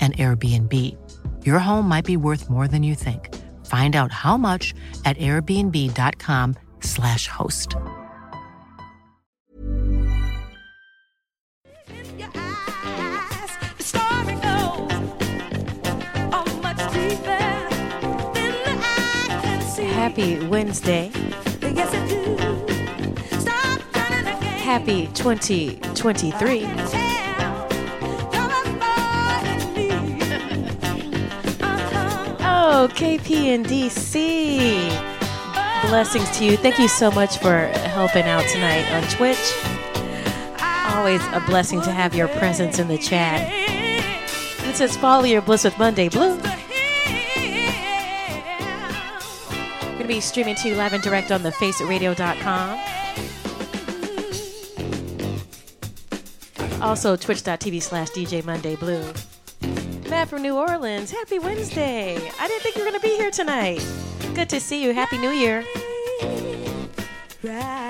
an Airbnb. Your home might be worth more than you think. Find out how much at airbnb.com/slash host. Happy Wednesday. Happy 2023. Oh, KP and DC. Blessings to you. Thank you so much for helping out tonight on Twitch. Always a blessing to have your presence in the chat. It says follow your bliss with Monday Blue. We're Going to be streaming to you live and direct on thefaceradio.com. Also, twitch.tv slash DJ Monday Blue. Matt from New Orleans. Happy Wednesday. I didn't think you were going to be here tonight. Good to see you. Happy New Year. Smiling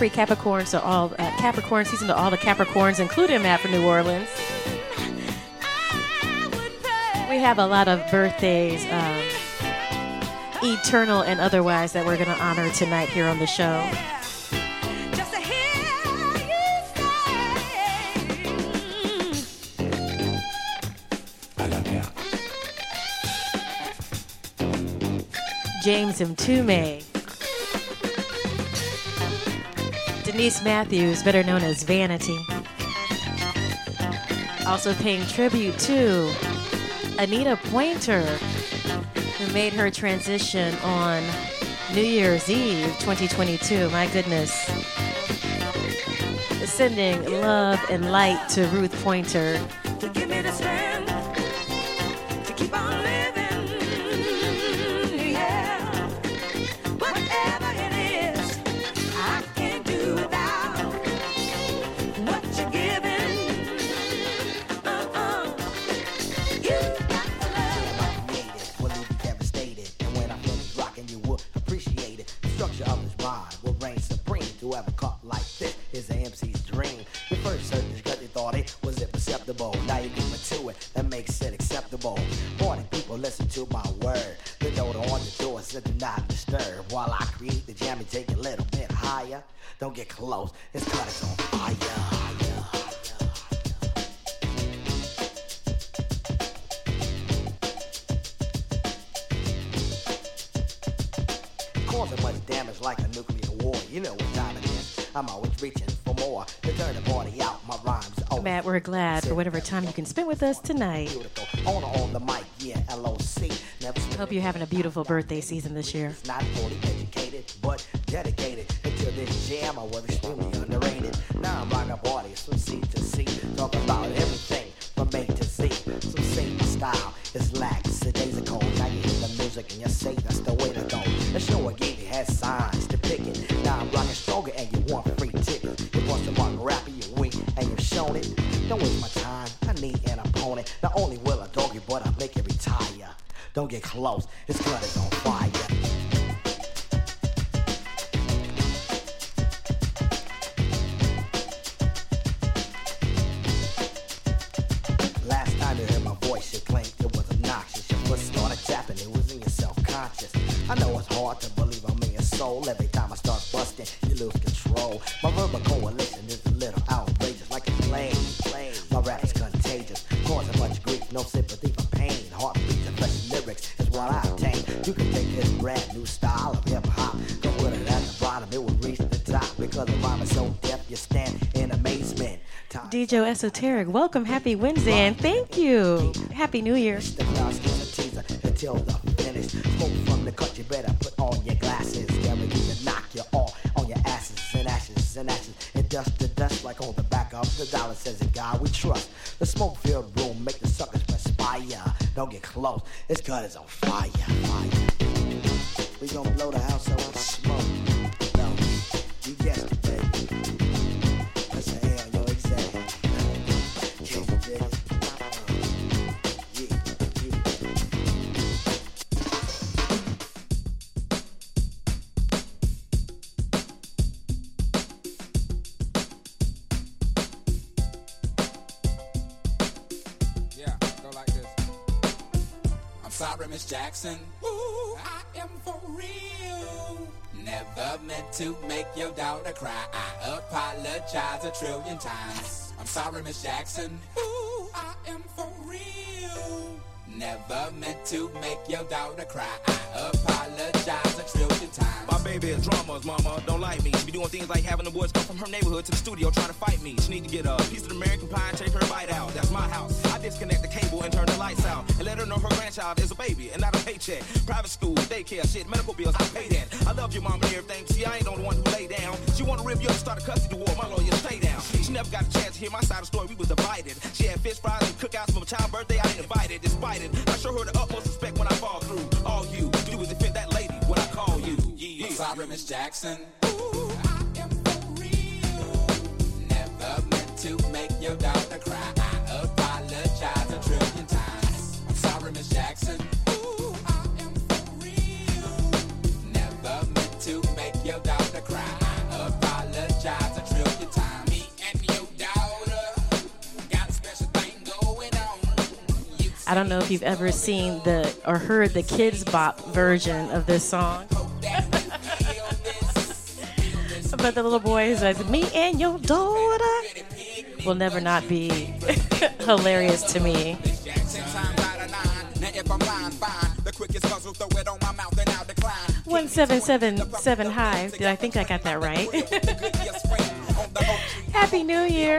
Happy Capricorns to all uh, Capricorn season to all the Capricorns, including Matt from New Orleans. We have a lot of birthdays, um, eternal and otherwise, that we're going to honor tonight here on the show. Just to hear you say, James Mtume, Denise Matthews, better known as Vanity. Also paying tribute to Anita Pointer, who made her transition on New Year's Eve 2022. My goodness. Sending love and light to Ruth Pointer. Whatever time you can spend with us tonight. Beautiful. On on the mic, yeah, LOC. Never Hope you're having a beautiful birthday season this year. DJ Esoteric, welcome, happy Wednesday, and thank you. Happy New Year. Apologize a trillion times. I'm sorry, Miss Jackson. Meant to make your daughter cry. I apologize a trillion times. My baby is drama's mama, don't like me. She be doing things like having the boys come from her neighborhood to the studio trying to fight me. She need to get a piece of American pie and take her bite out. That's my house. I disconnect the cable and turn the lights out. And let her know her grandchild is a baby and not a paycheck. Private school, daycare, shit, medical bills, I pay that. I love your mama and everything. See, I ain't the only one who lay down. She wanna rip you up, start a custody war. My lawyer, stay down. She never got a chance to hear my side of the story. We was divided. She had fish fries and cookouts for my child's birthday. I ain't invited, despite it. I show her the utmost respect when I fall through. All you do is defend that lady when I call you. Yeah. Sorry, Miss Jackson. Ooh, I am for real. Never meant to make your daughter cry. I don't know if you've ever seen the or heard the Kidz Bop version of this song. but the little boy says, "Me and your daughter," will never not be hilarious to me. One seven seven seven high. Did I think I got that right? Happy New Year.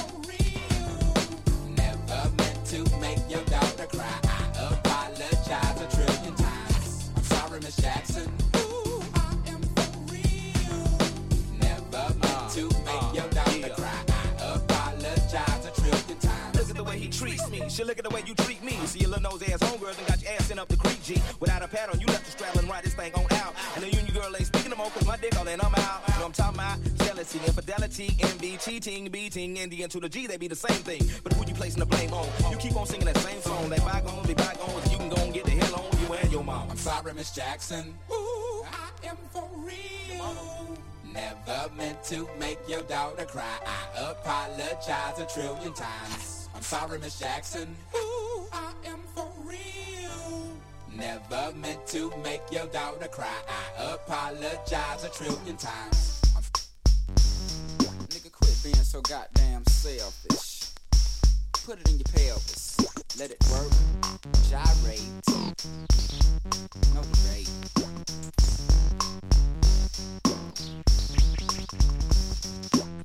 daughter cry. I apologize a trillion times. I'm sorry, Miss Jackson. Ooh, I am for real. Never meant to make your daughter cry. I apologize a trillion times. Look at the way he treats me. She look at the way you treat me. See your little nose ass homegirl and got your ass sent up the creek, G. Without a pad on, you left the straddle and ride this thing on out. And the union girl ain't speaking no more, cause my dick all in, I'm out. You know I'm talking about? Jealousy, infidelity, envy, cheating, beating, and the N to the G, they be the same thing. But who you placing the blame on? You keep on singing that same song, let bygones be bygones, you can go and get the hell on you and your mom. I'm sorry, Miss Jackson. Ooh, I am for real. Never meant to make your daughter cry. I apologize a trillion times. I'm sorry, Miss Jackson. Ooh, I am for real. Never meant to make your daughter cry. I apologize a trillion times. Being so goddamn selfish. Put it in your pelvis. Let it work. Gyrate. No debate. I'll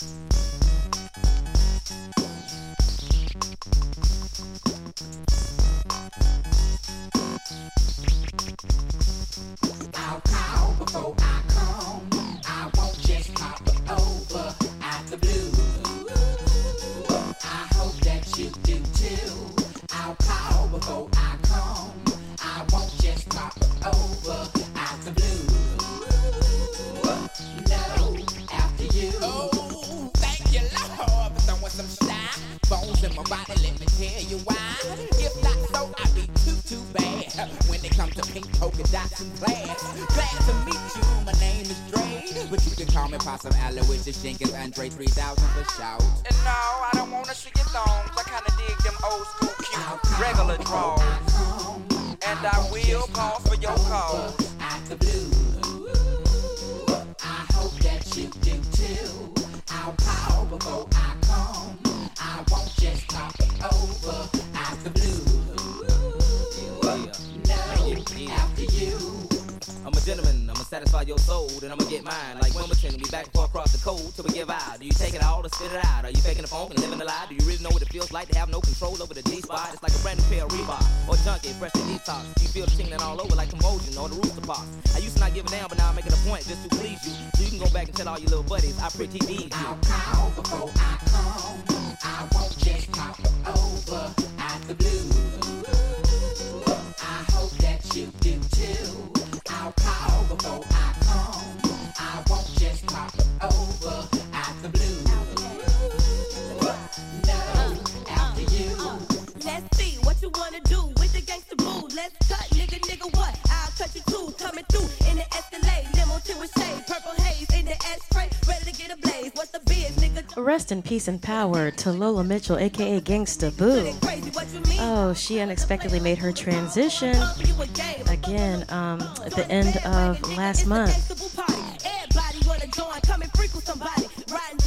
pink polka dots and class. Glad to meet you, my name is Dre. But you can call me Possum Aloysius Jenkins, Andre 3000 for shout. And no, I don't wanna see your thongs. I kinda dig them old school cute regular draws. And I will call for your call. out the blue. I hope that you do too. I'll call before I come. I won't just pop over out the blue. Satisfy your soul, then I'ma get mine. Like Wimbledon, we back and forth across the cold till we give out. Do you take it all or spit it out? Are you faking the funk and living a lie? Do you really know what it feels like to have no control over the G spot? It's like a brand new pair of Reebok or junkie, fresh to detox. You feel the tingling all over like convulsion or the rooster pox. I used to not give a damn, but now I'm making a point just to please you. So you can go back and tell all your little buddies I pretty you. I'll call before I come. I won't just pop over call I come. I won't just pop over out the blue. No, after you. Let's see what you wanna do with the boo. Let's cut, nigga, nigga, what? I'll cut you too. Coming through in the Escalade, limo to a shade, Rest in peace and power to Lola Mitchell, aka Gangsta Boo. Crazy, what you mean? Oh, she unexpectedly made her transition again um, at the end of last month. Everybody wanna join, come and freak with somebody. Riding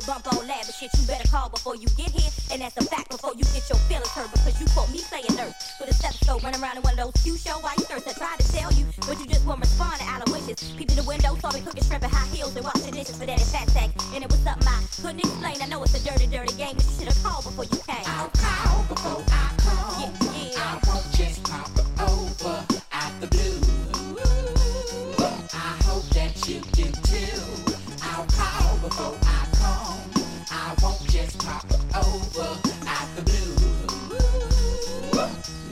485 bump on lab. But shit, you better call before you get here. And that's a fact before you get your feelings hurt. Because you caught me playing nurse. With a stethoscope running around in one of those Q show while you thirst. I tried to tell you, but you just won't respond to aloysius. Peeped in the window, saw me cooking shrimp in high heels and washing dishes for daddy fat sack. And it was something I couldn't explain. I know it's a dirty, dirty game, but you should have called before you came. I'll call before I come. Yeah, yeah. I won't just pop over out the blue. I hope that you do too. I'll call before I over out the blue.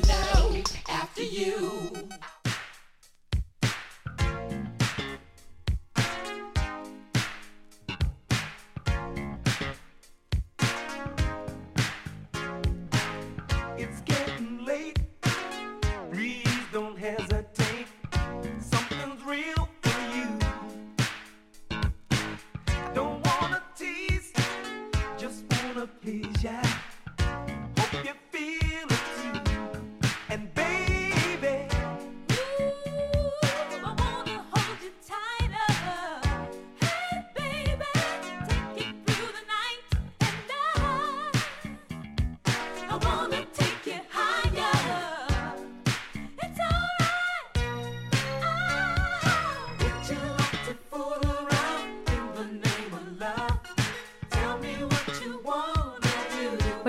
No, after you.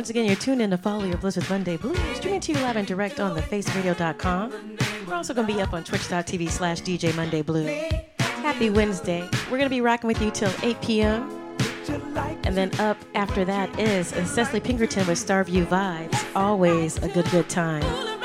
Once again, you're tuned in to Follow Your Bliss with Monday Blue, streaming to you live and direct on thefaceradio.com. We're also going to be up on twitch.tv slash DJ Monday Blue. Happy Wednesday. We're going to be rocking with you till 8 p.m. And then up after that is Cecily Pinkerton with Starview Vibes. Always a good, good time.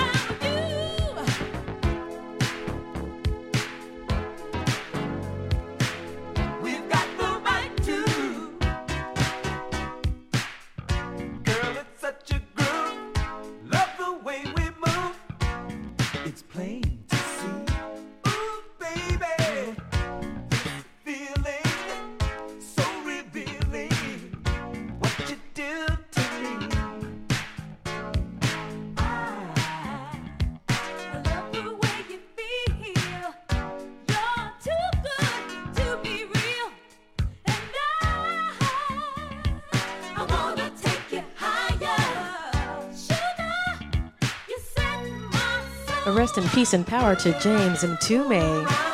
Peace and power to James Mtume.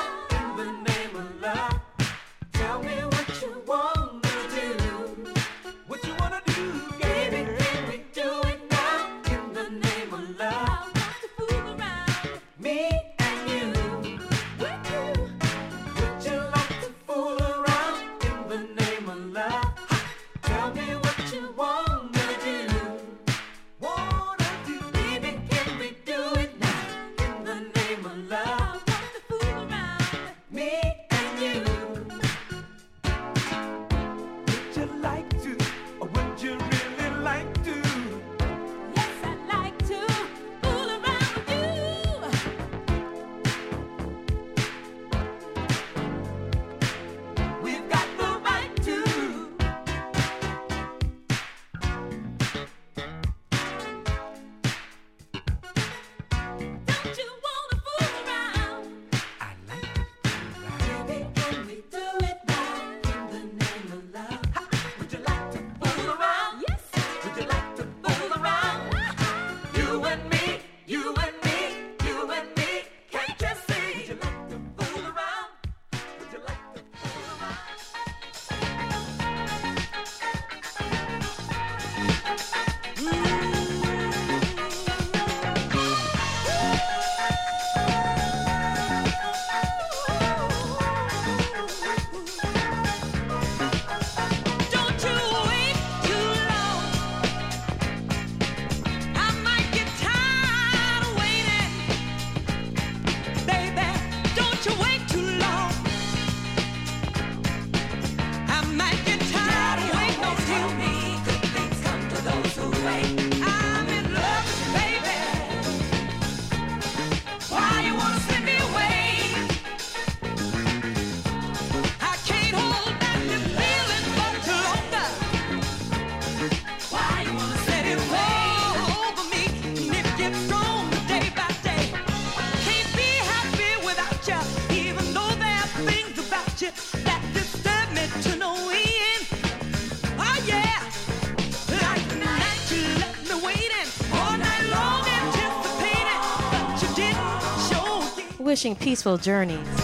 peaceful journeys.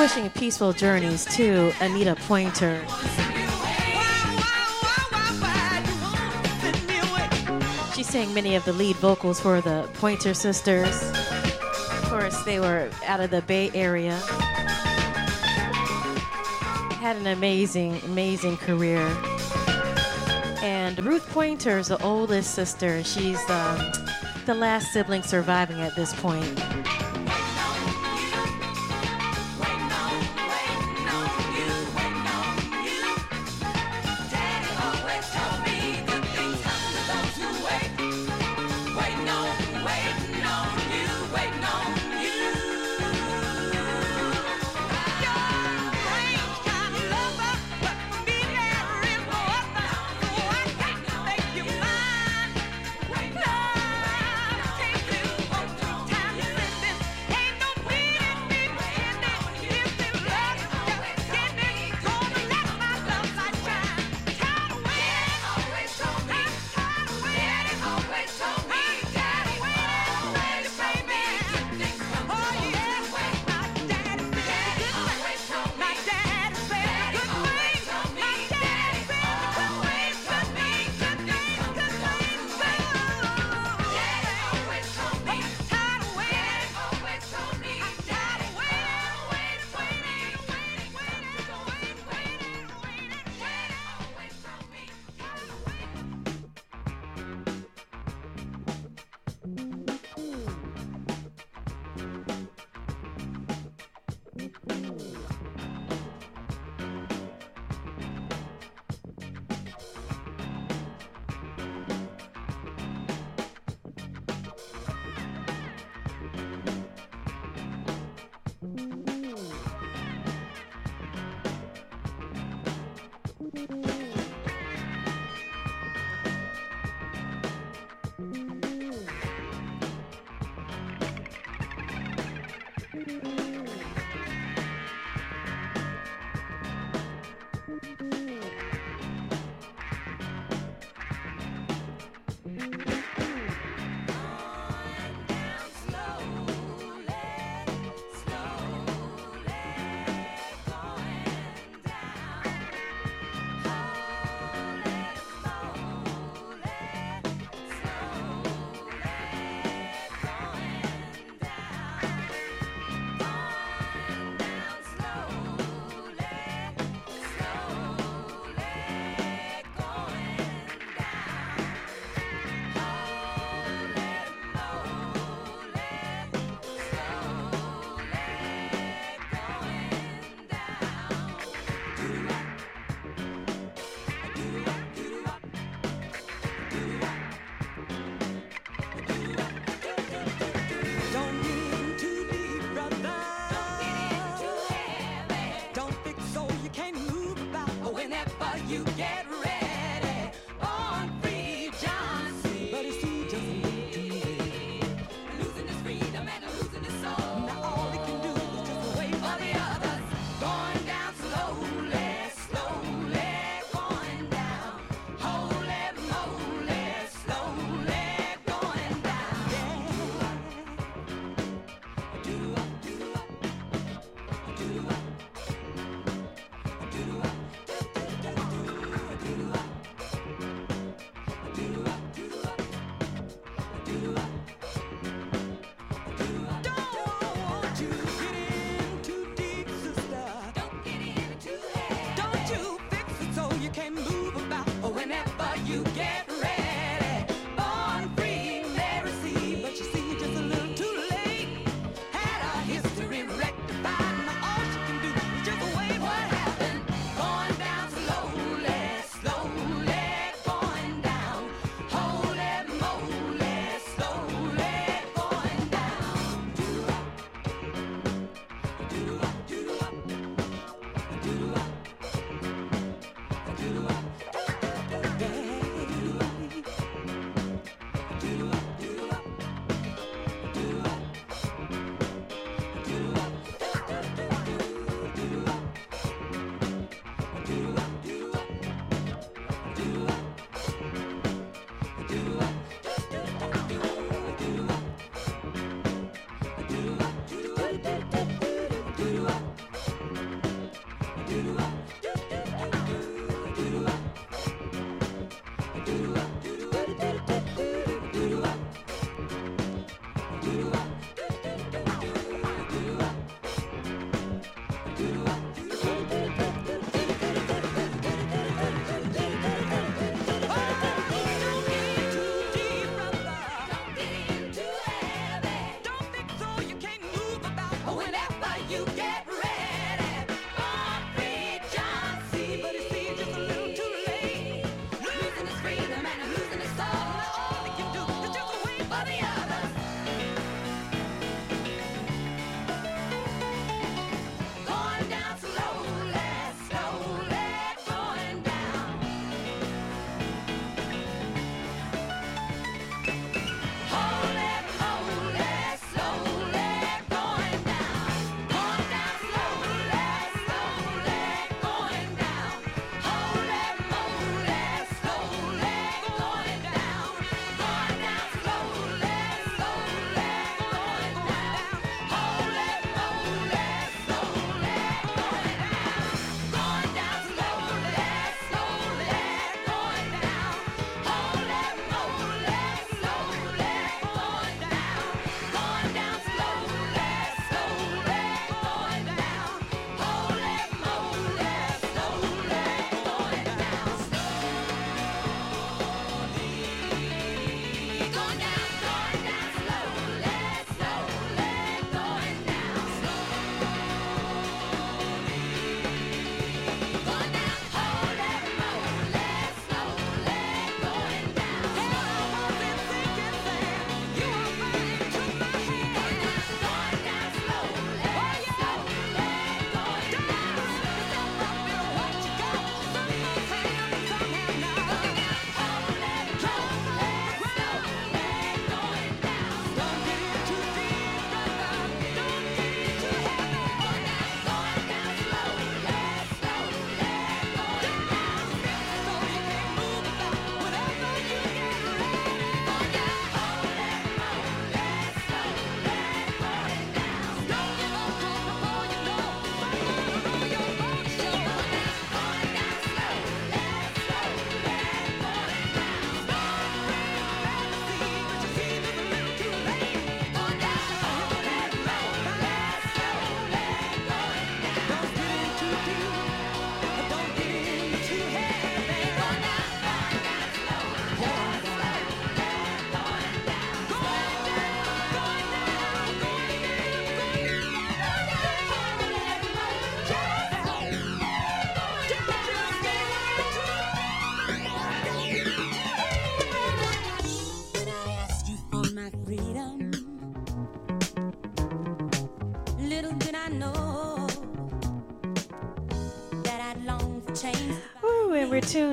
wishing peaceful journeys to Anita Pointer. She sang many of the lead vocals for the Pointer Sisters. Of course, they were out of the Bay Area. Had an amazing, amazing career. And Ruth Pointer is the oldest sister. She's um, the last sibling surviving at this point.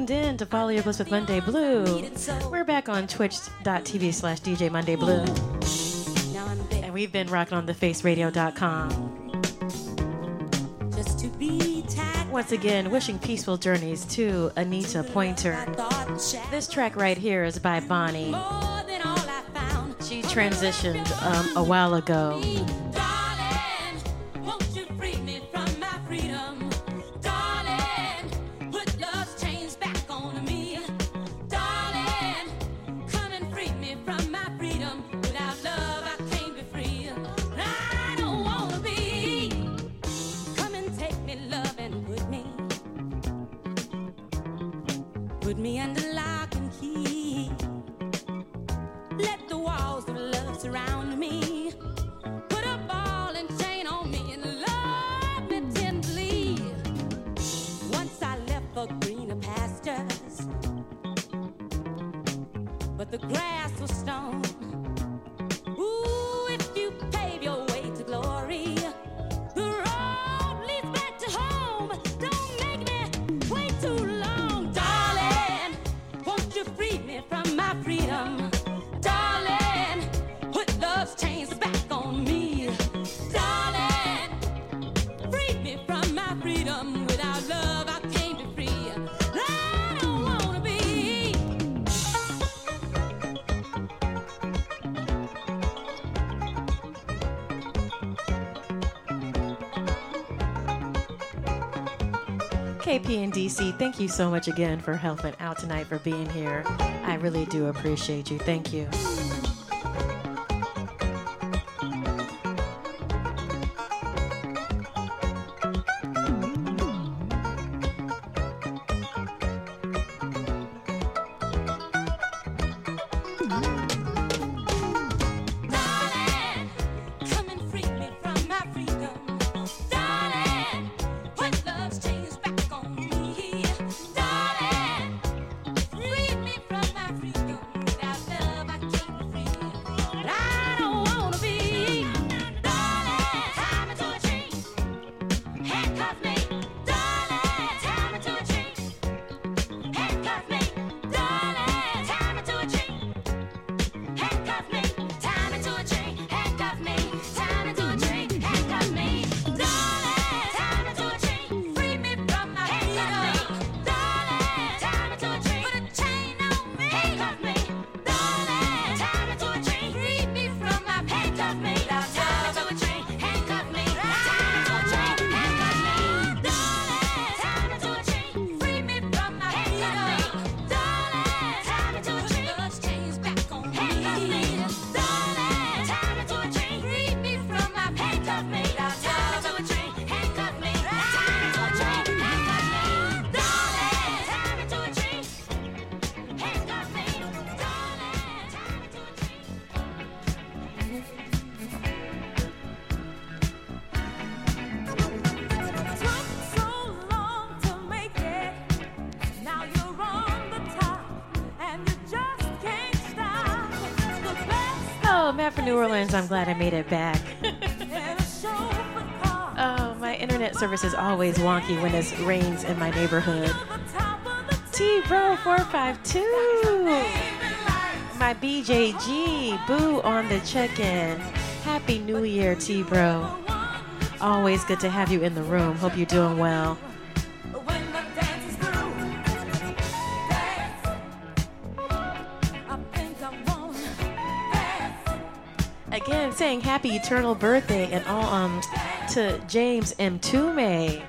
tuned in to Follow Your Bliss with Monday Blue. We're back on twitch.tv slash DJ Monday Blue. And we've been rocking on the faceradio.com. Once again, wishing peaceful journeys to Anita Pointer. This track right here is by Bonnie. She transitioned um, a while ago. you so much again for helping out tonight, for being here. I really do appreciate you. Thank you. Orleans. I'm glad I made it back. oh, my internet service is always wonky when it rains in my neighborhood. T Bro 452. My BJG. Boo on the check in. Happy New Year, T Bro. Always good to have you in the room. Hope you're doing well. Happy eternal birthday and all um to James Mtume.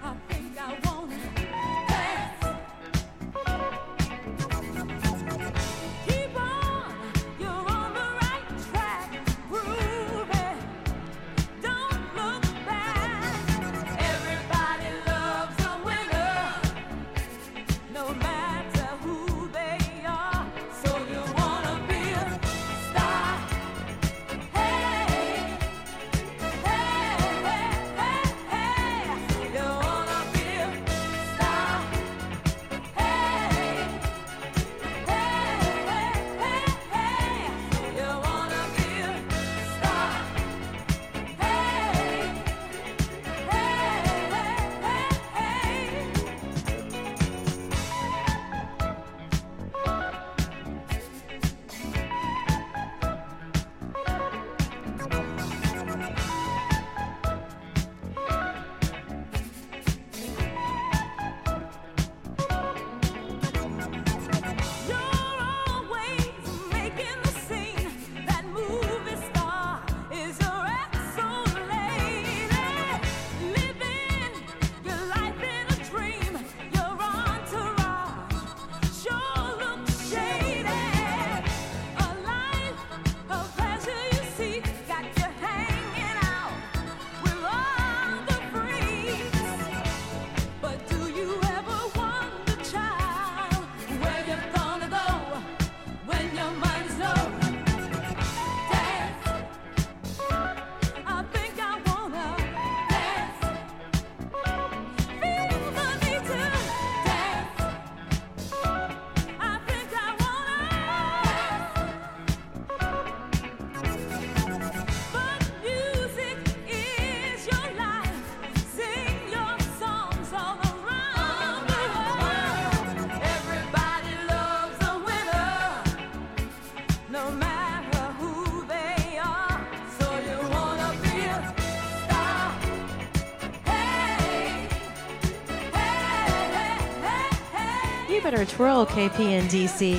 Twirl KP in DC.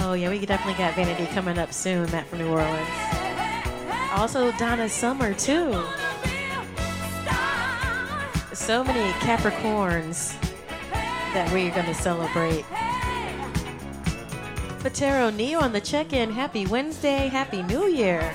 Oh yeah, we definitely got Vanity coming up soon, Matt from New Orleans. Also Donna Summer too. So many Capricorns that we're gonna celebrate. Patero Neo on the check-in. Happy Wednesday. Happy New Year.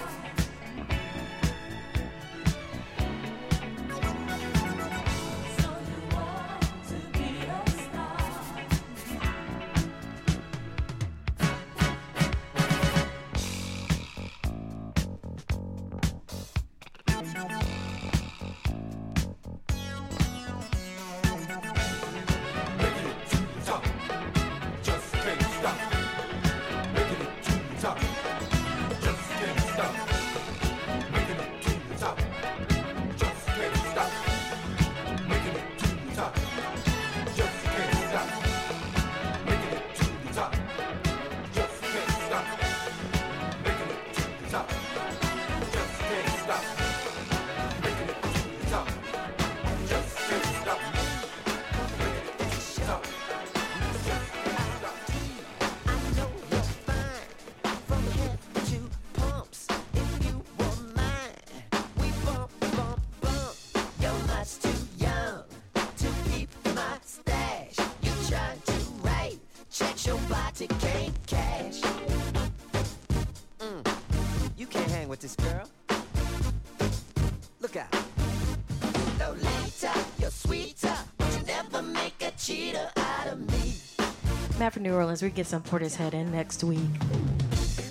New Orleans, we get some Portishead in next week.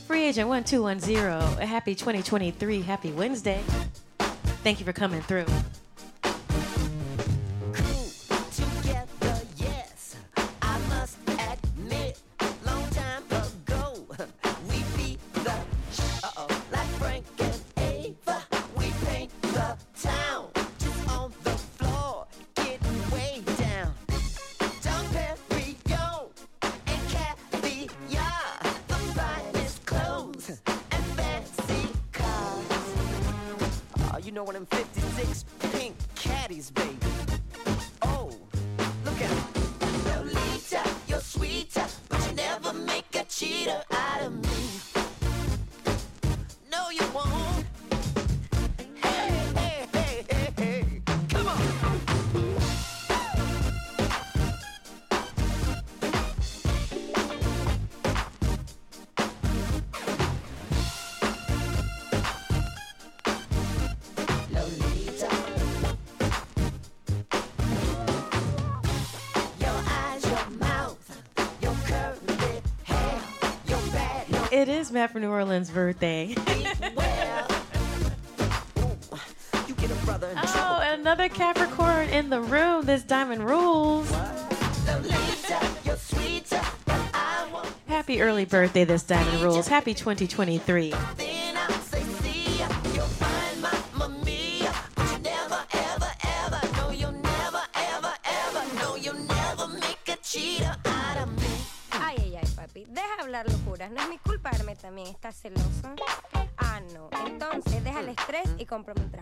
Free agent 1210. A happy 2023. Happy Wednesday. Thank you for coming through. is Matt for New Orleans' birthday. oh, another Capricorn in the room. This diamond rules. Happy early birthday, this diamond rules. Happy 2023. celosa? Ah, no. Entonces, deja el estrés y comprometerte.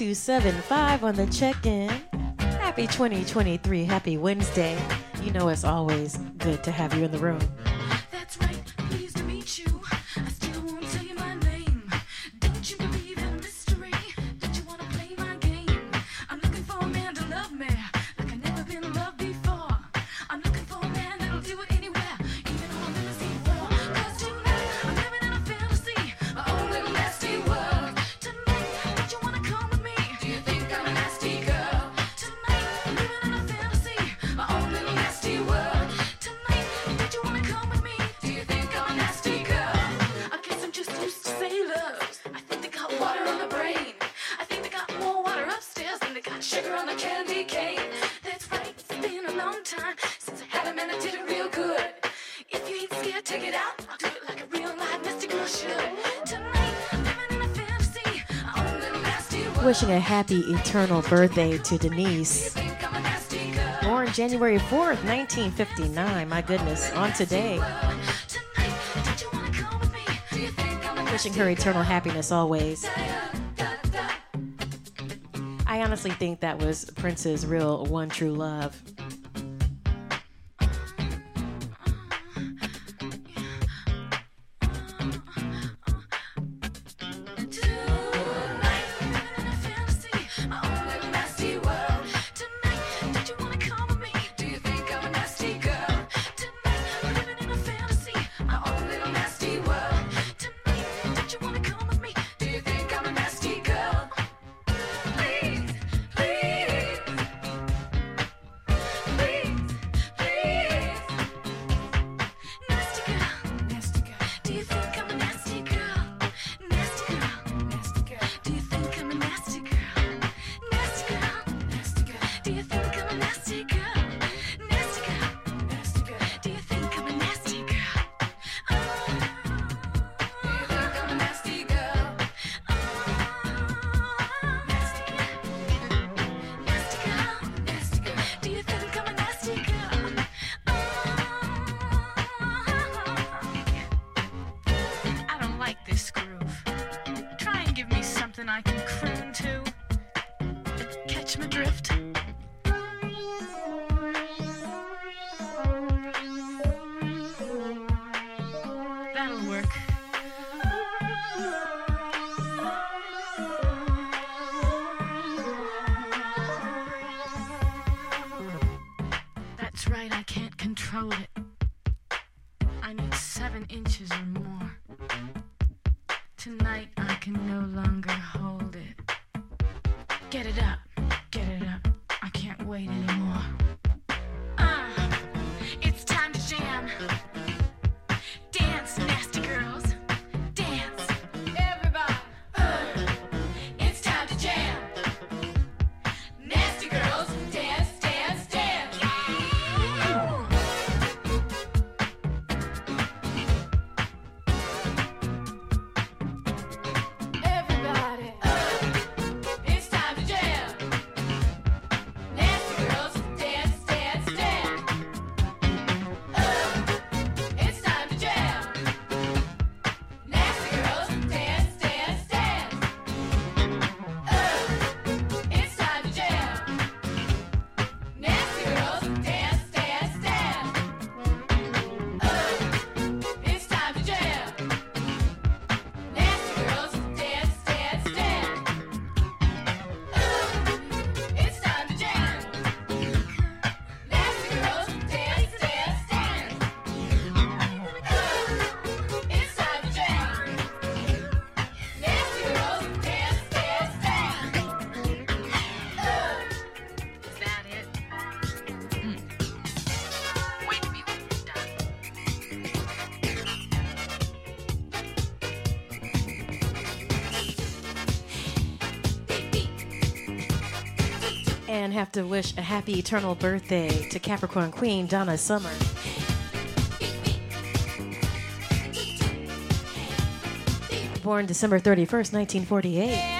275 on the check in. Happy 2023. Happy Wednesday. You know, it's always good to have you in the room. wishing a happy eternal birthday to Denise. Born January 4th, 1959. My goodness, on today. Wishing her eternal happiness always. I honestly think that was Prince's real one true love. and have to wish a happy eternal birthday to Capricorn Queen Donna Summer. Born December 31st, 1948.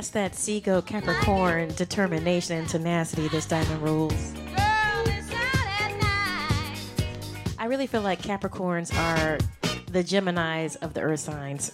That's that Seago Capricorn determination and tenacity this diamond rules. I really feel like Capricorns are the Geminis of the earth signs.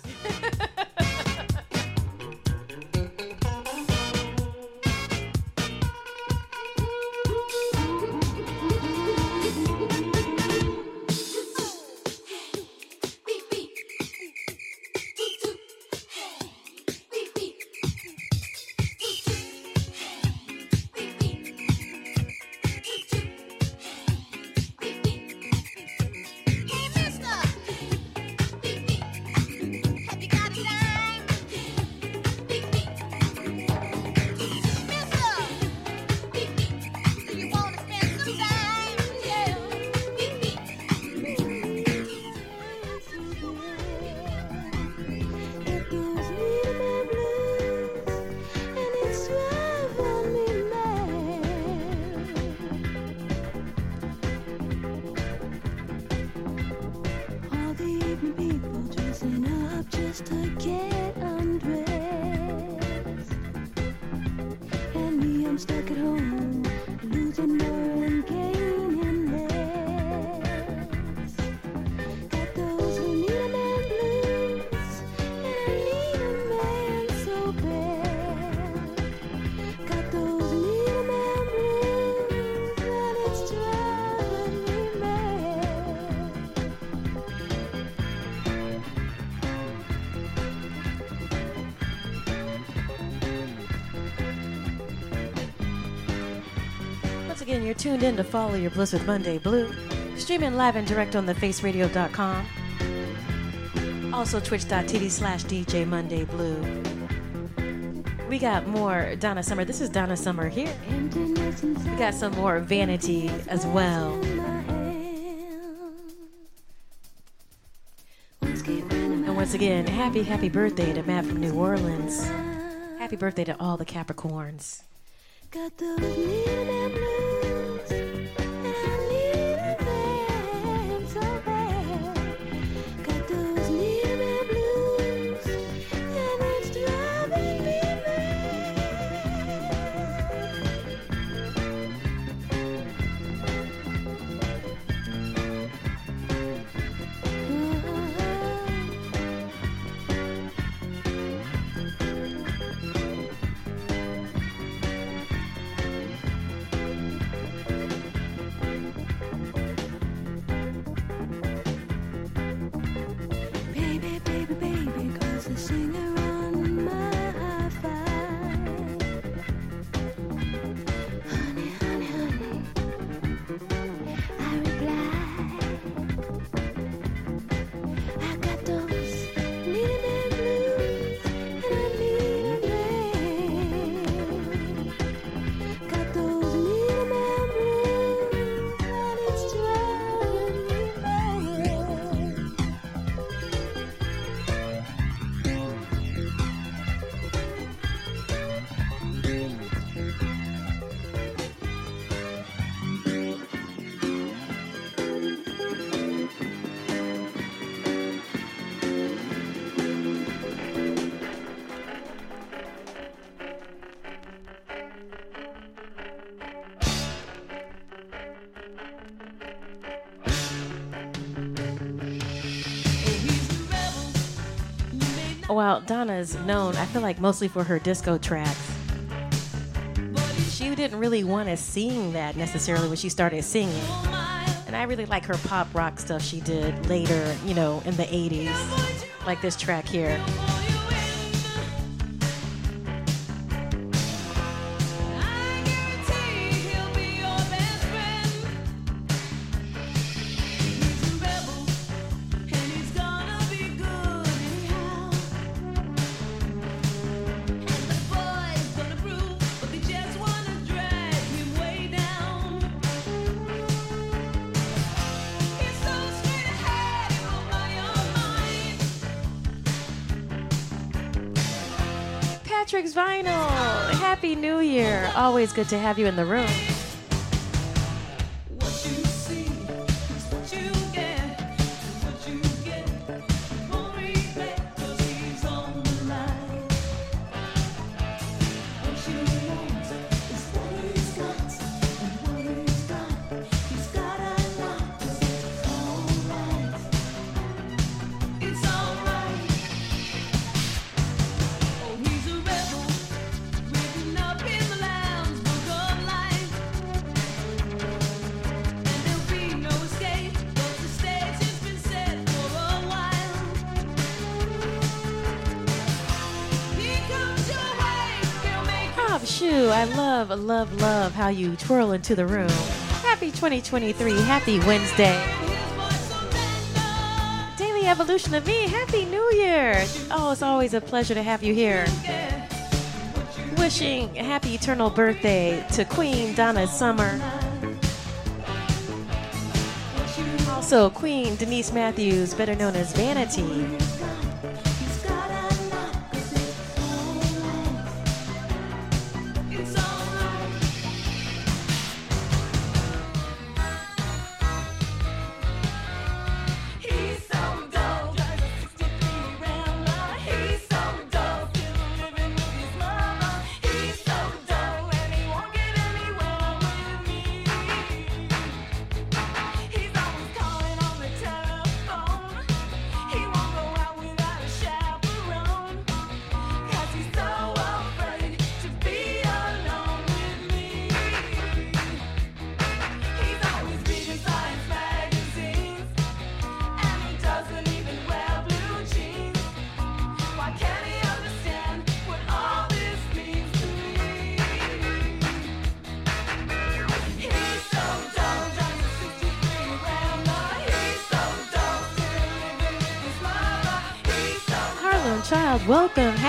You're tuned in to Follow Your Bliss with Monday Blue. Streaming live and direct on thefaceradio.com. Also twitch.tv slash DJ Monday Blue. We got more Donna Summer. This is Donna Summer here. We got some more Vanity as well. And once again, happy, happy birthday to Matt from New Orleans. Happy birthday to all the Capricorns. Well, Donna's known, I feel like, mostly for her disco tracks. She didn't really want to sing that necessarily when she started singing. And I really like her pop rock stuff she did later, you know, in the 80s. Like this track here. Always good to have you in the room. How you twirl into the room. Happy 2023. Happy Wednesday. Daily evolution of me. Happy New Year. Oh, it's always a pleasure to have you here. Wishing happy eternal birthday to Queen Donna Summer. Also, Queen Denise Matthews, better known as Vanity.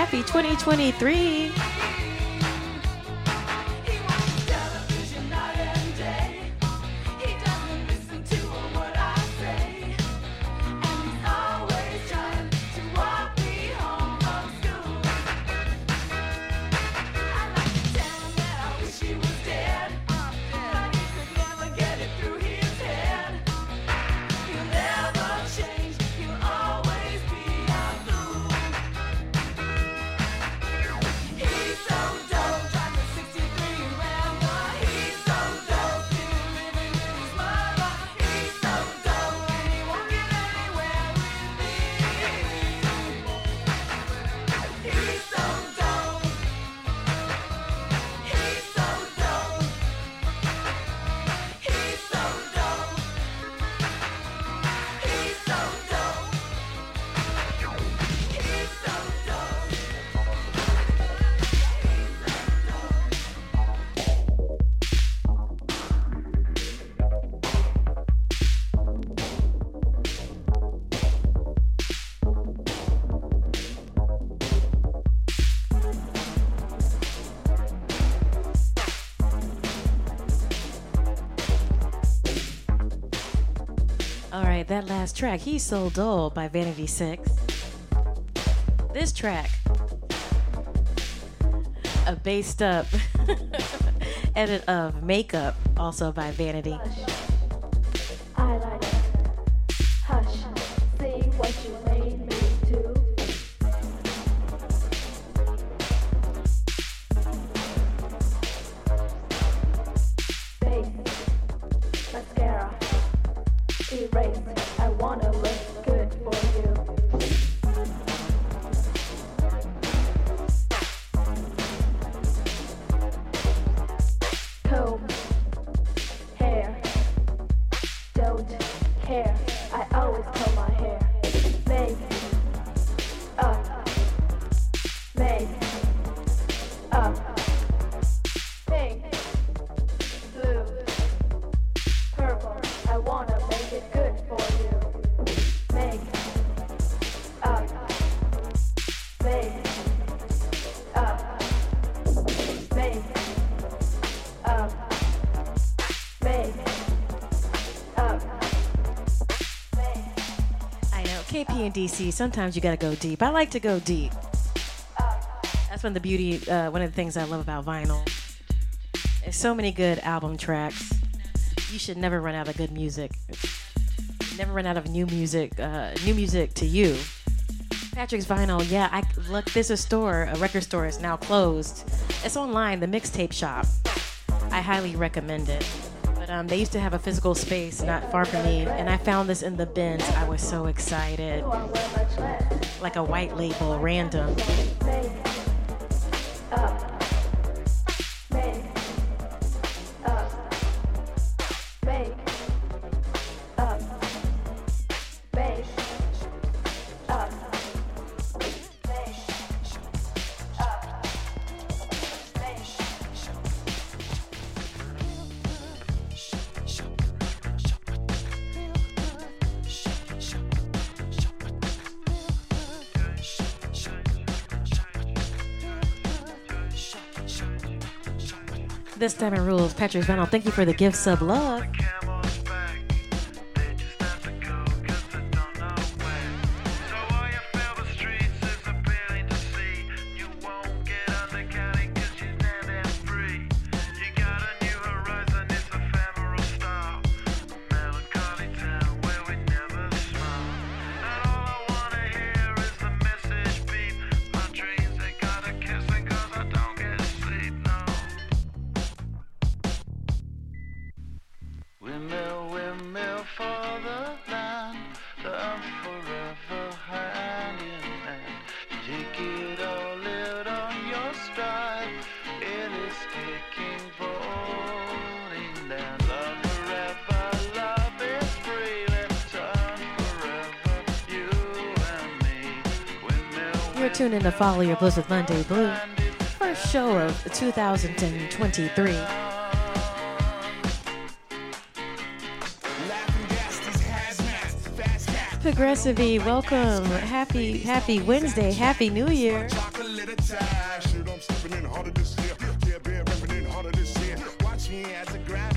Happy 2023. That last track, He's So Dull by Vanity Six. This track, a based up edit of Makeup, also by Vanity. And DC, sometimes you gotta go deep. I like to go deep. That's one of the beauty, uh, one of the things I love about vinyl. There's so many good album tracks. You should never run out of good music. Never run out of new music, uh, new music to you. Patrick's Vinyl, yeah, I look, there's a store, a record store is now closed. It's online, the mixtape shop. I highly recommend it. But um, they used to have a physical space not far from me, and I found this in the bins. I was so excited. Like a white label, random. This rules, Patrick's Vinyl. Thank you for the gift sub love. Follow Your Bliss with Monday Blue. First show of 2023. Laughing gas, these hazmats, fast cats, Progressive E, welcome. Happy, happy Wednesday. Happy New Year. Watch me as I gravitate.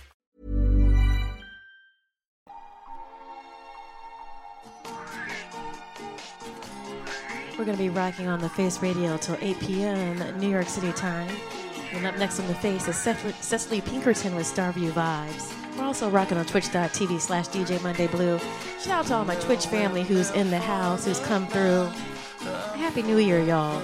We're going to be rocking on the Face Radio till 8 p.m. New York City time. And up next on the Face is Cecily, Pinkerton with Starview Vibes. We're also rocking on twitch.tv slash DJ Monday Blue. Shout out to all my Twitch family who's in the house, who's come through. Happy New Year, y'all.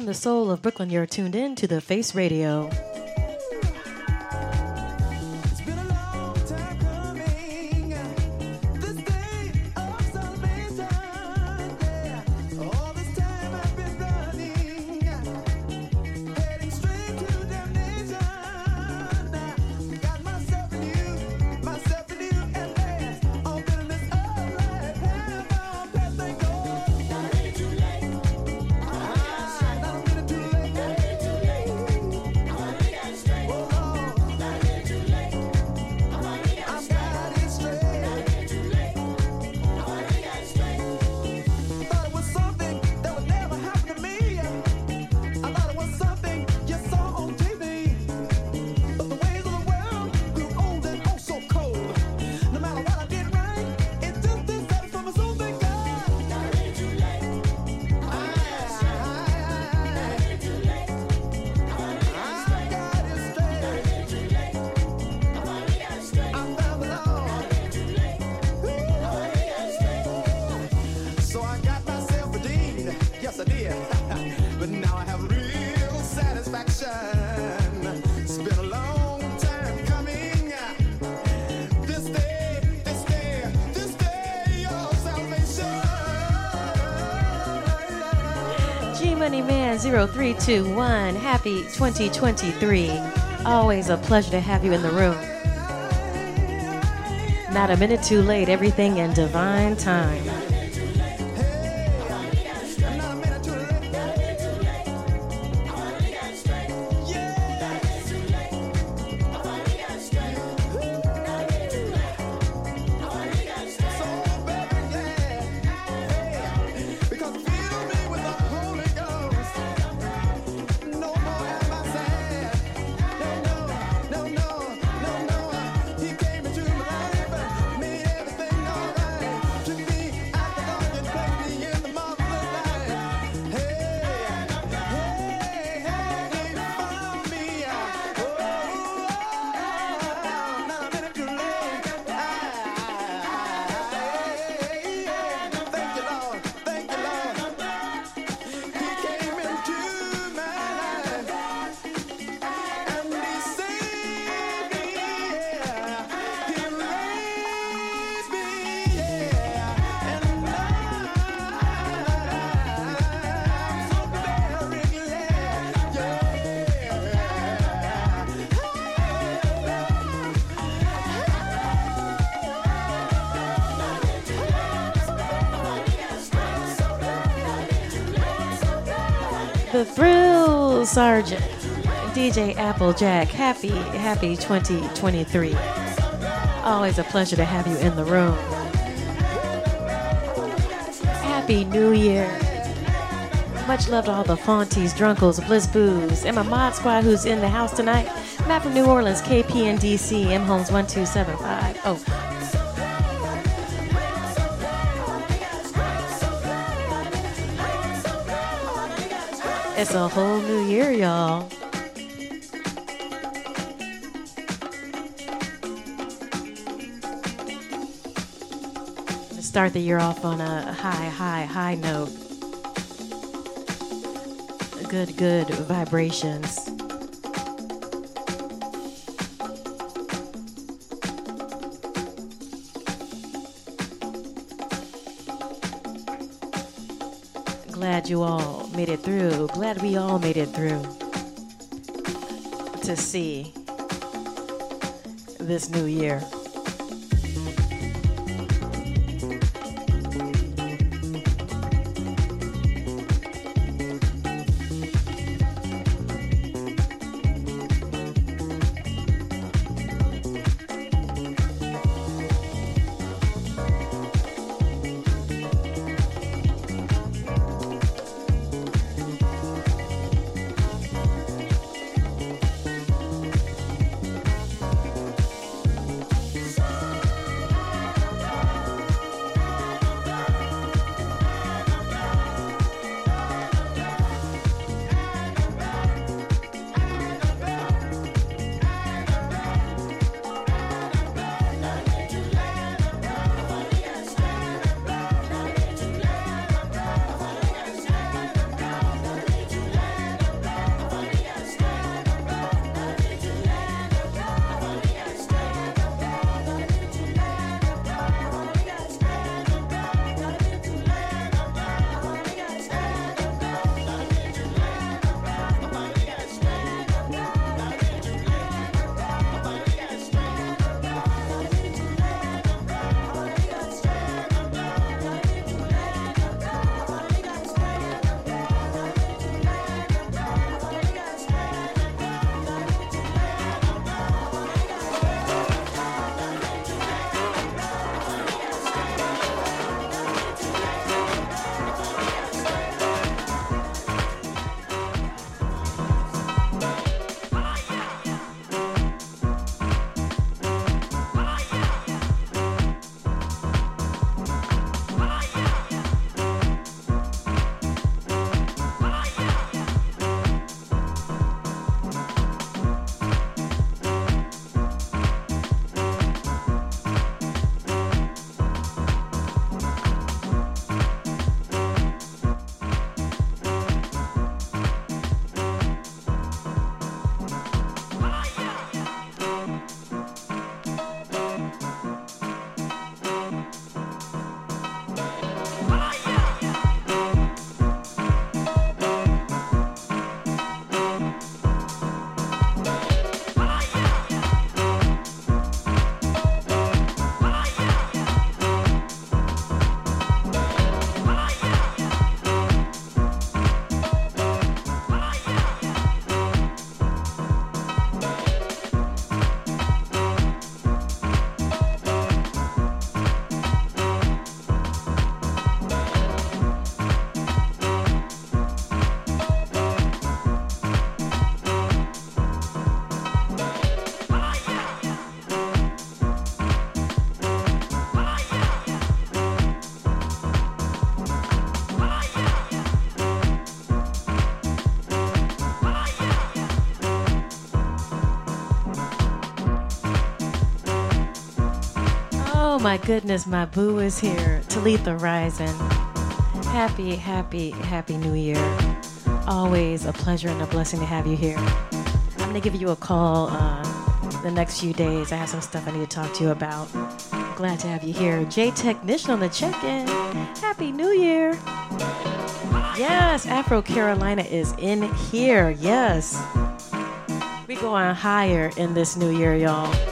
From the soul of Brooklyn, you're tuned in to the Face Radio. 0321, happy 2023. Always a pleasure to have you in the room. Not a minute too late, everything in divine time. The Thrill Sergeant, DJ Applejack. Happy, happy 2023. Always a pleasure to have you in the room. Happy New Year. Much love to all the Fonties, Drunkles, Bliss Boos, and my mod squad who's in the house tonight. Matt from New Orleans, KPNDC, M Homes 1275. It's a whole new year, y'all. Start the year off on a high, high, high note. Good, good vibrations. Glad you all made it through. Glad we all made it through to see this new year. My goodness, my boo is here. Talitha Rising. Happy, happy, happy new year. Always a pleasure and a blessing to have you here. I'm going to give you a call uh, the next few days. I have some stuff I need to talk to you about. Glad to have you here. J Technician on the check in. Happy New Year. Yes, Afro Carolina is in here. Yes. We going higher in this new year, y'all.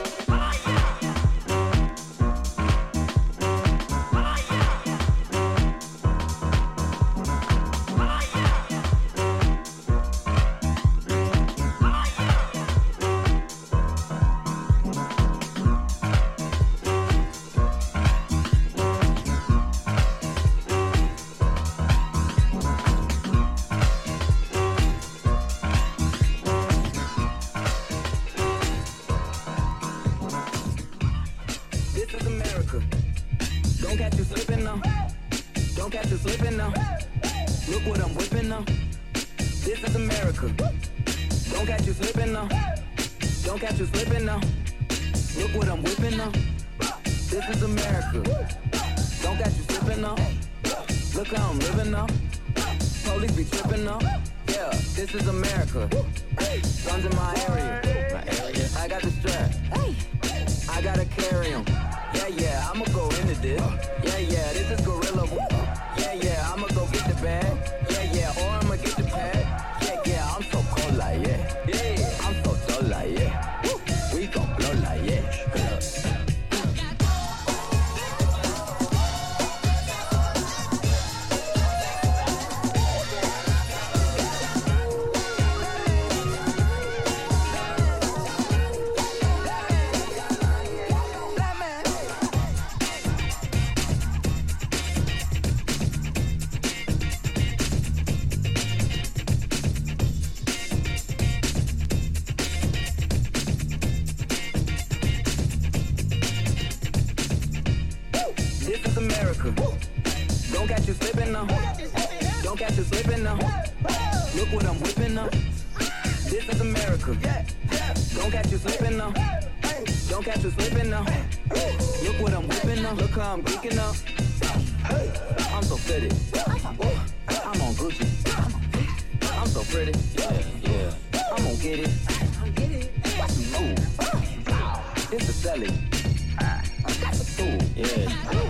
It's ah. a selling. Ooh, yeah.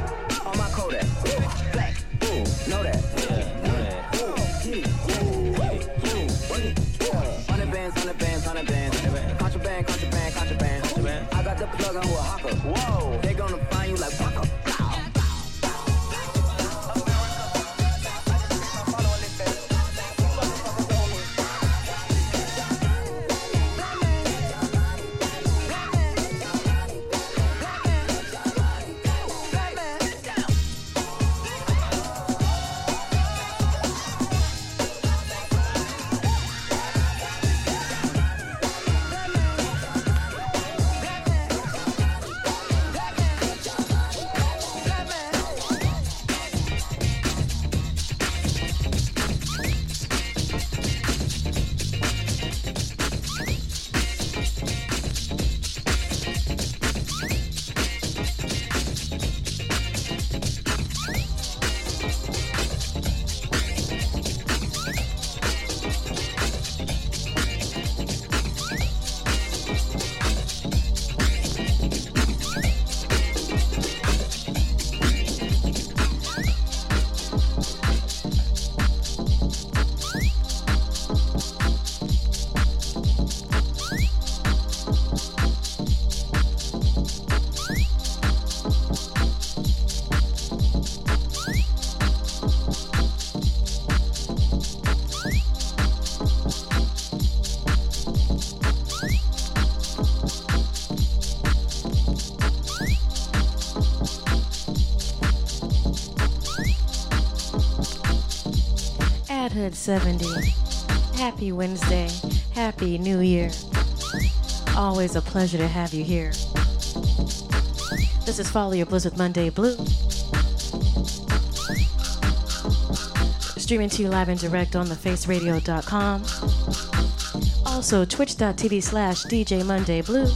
70. Happy Wednesday. Happy New Year. Always a pleasure to have you here. This is Follow Your with Monday Blue. Streaming to you live and direct on thefaceradio.com. Also, twitch.tv slash DJ Monday Blue.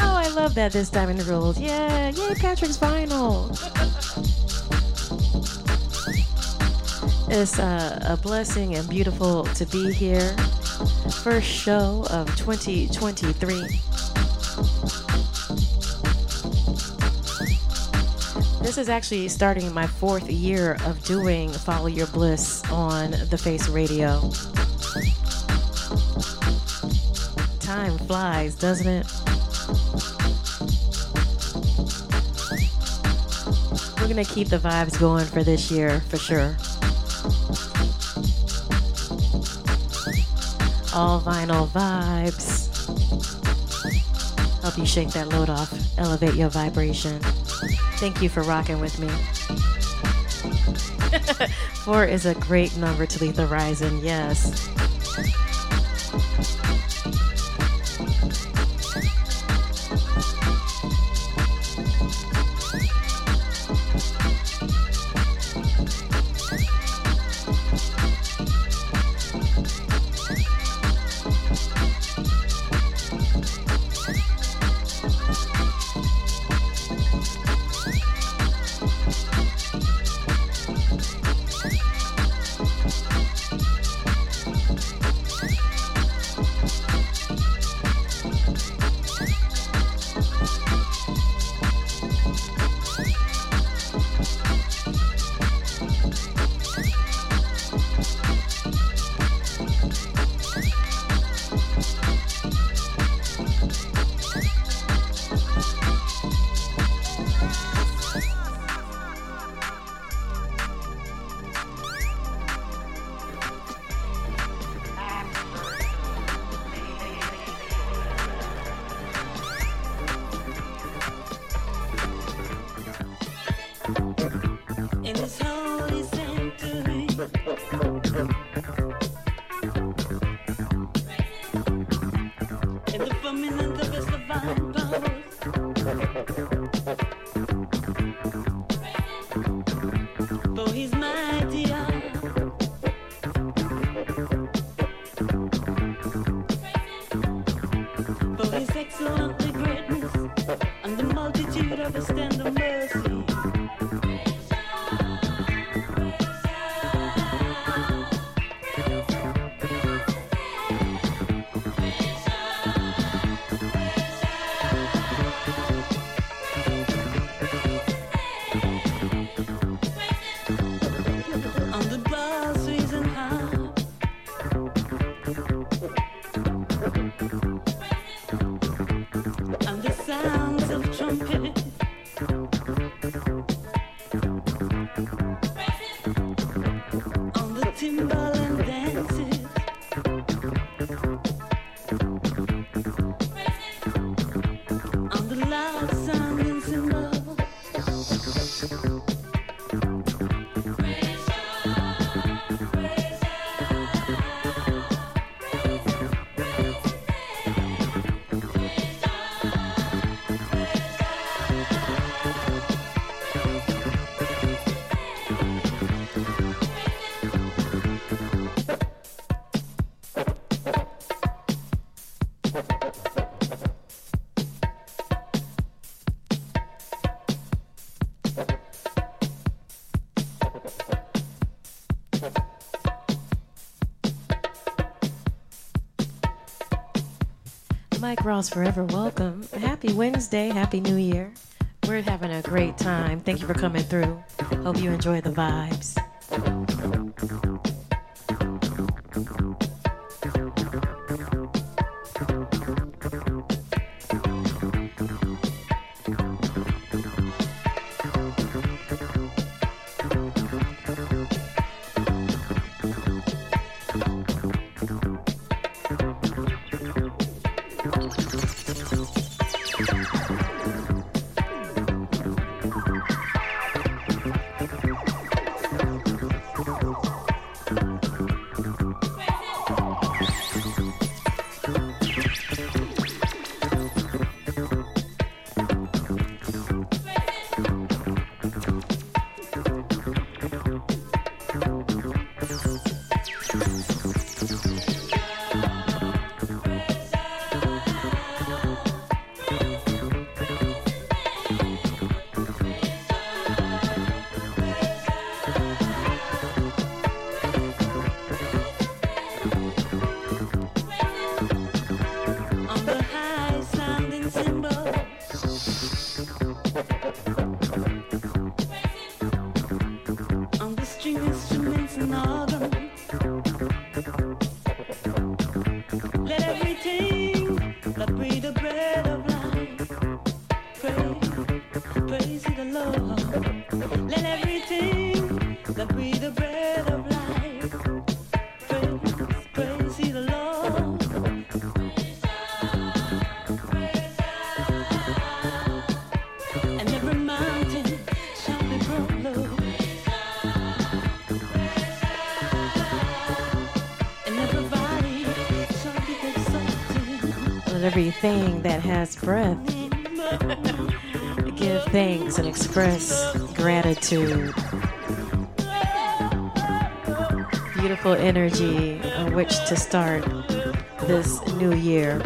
Oh, I love that this diamond ruled. Yeah, yay, Patrick's vinyl. It's uh, a blessing and beautiful to be here. First show of 2023. This is actually starting my fourth year of doing Follow Your Bliss on the Face Radio. Time flies, doesn't it? We're gonna keep the vibes going for this year for sure. All vinyl vibes. Help you shake that load off, elevate your vibration. Thank you for rocking with me. Four is a great number to lead the horizon, yes. Mike Ross, forever welcome. Happy Wednesday, Happy New Year. We're having a great time. Thank you for coming through. Hope you enjoy the vibes. breath. Give thanks and express gratitude. Beautiful energy on which to start this new year.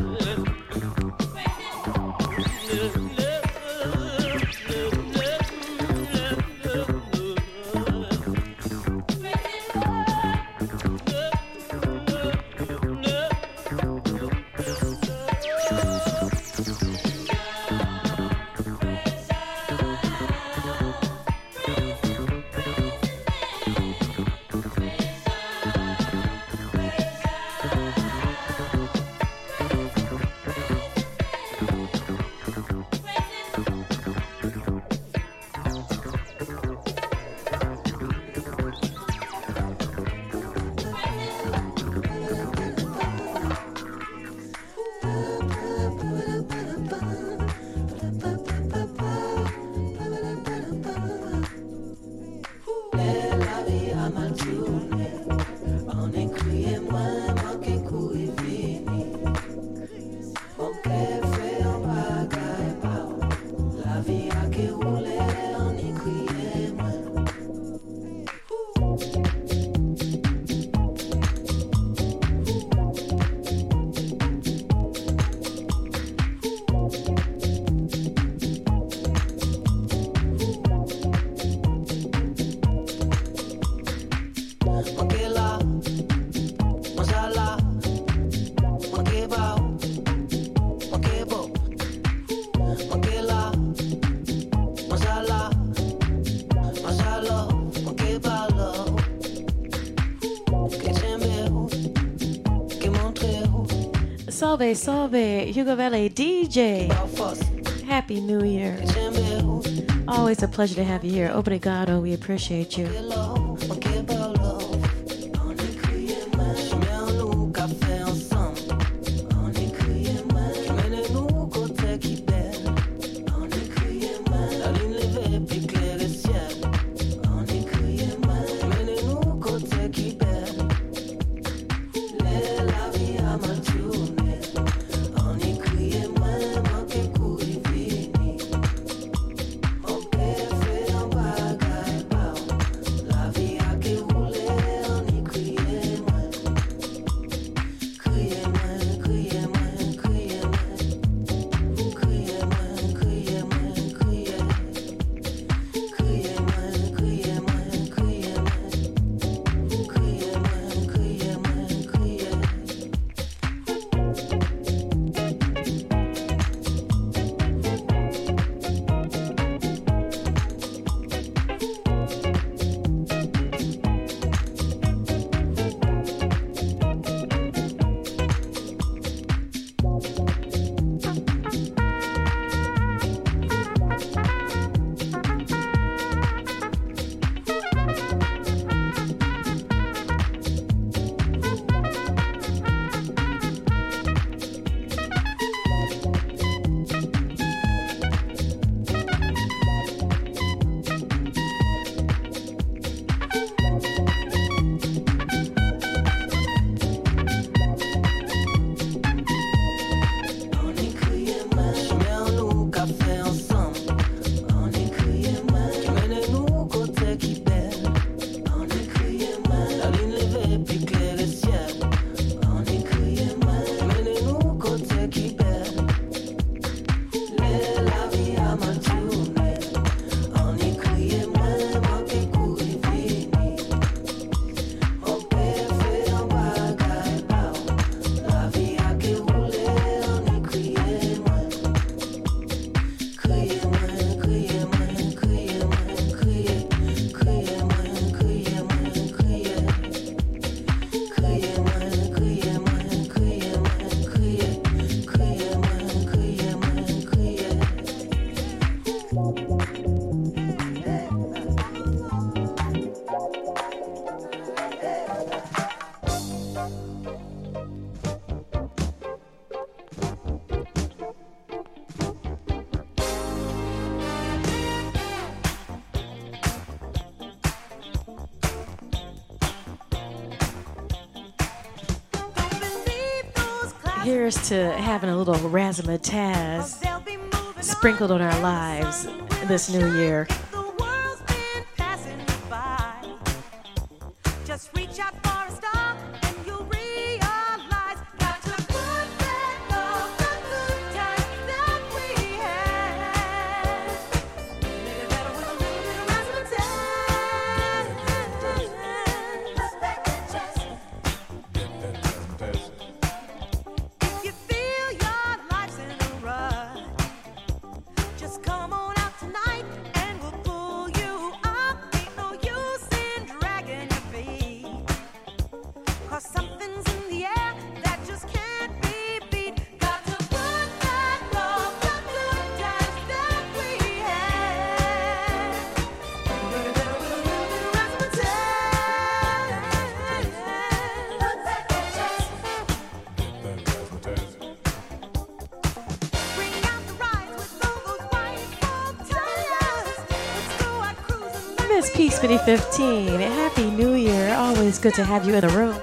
Salve, salve, Hugo Valley DJ. Happy New Year. Always a pleasure to have you here. Obrigado, we appreciate you. to having a little razzmatazz sprinkled on our lives this new year. 2015. Happy New Year. Always good to have you in the room.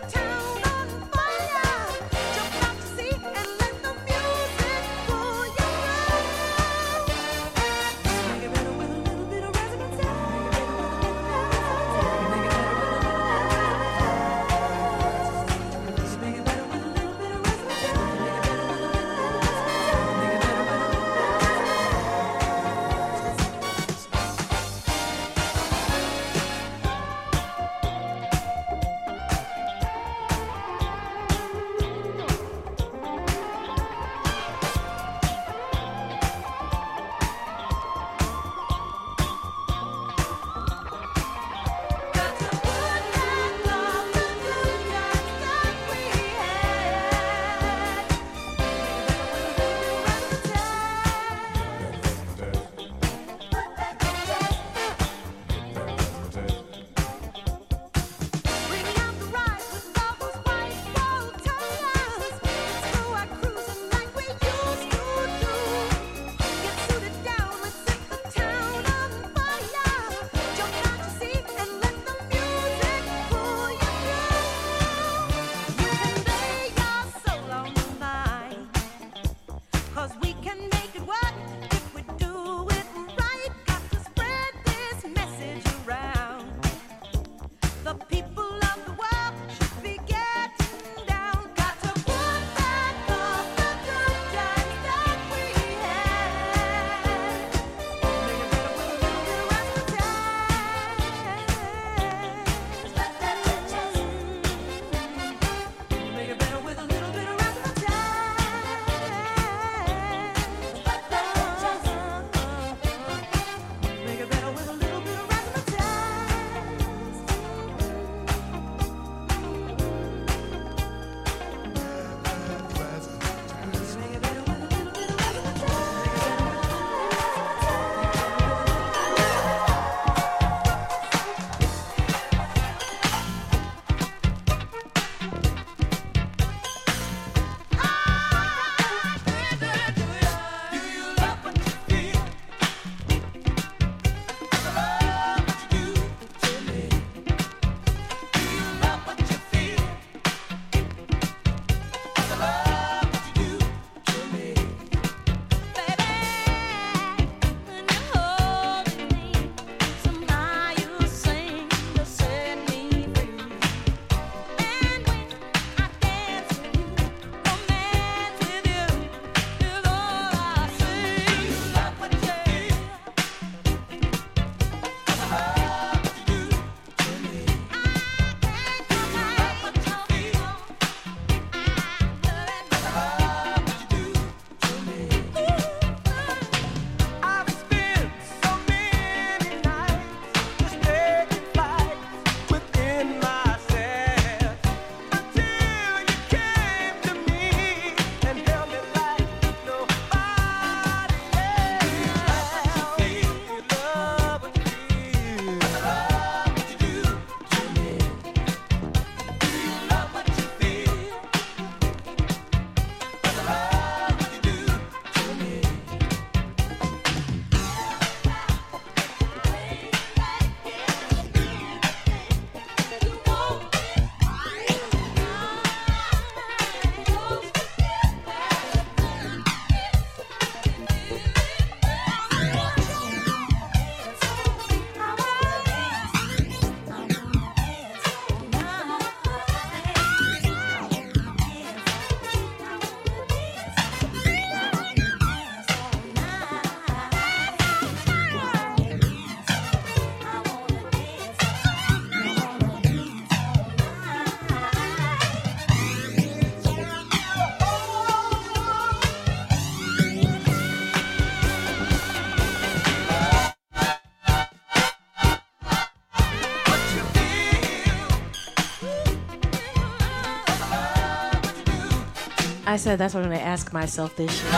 I said that's what I'm to ask myself this year.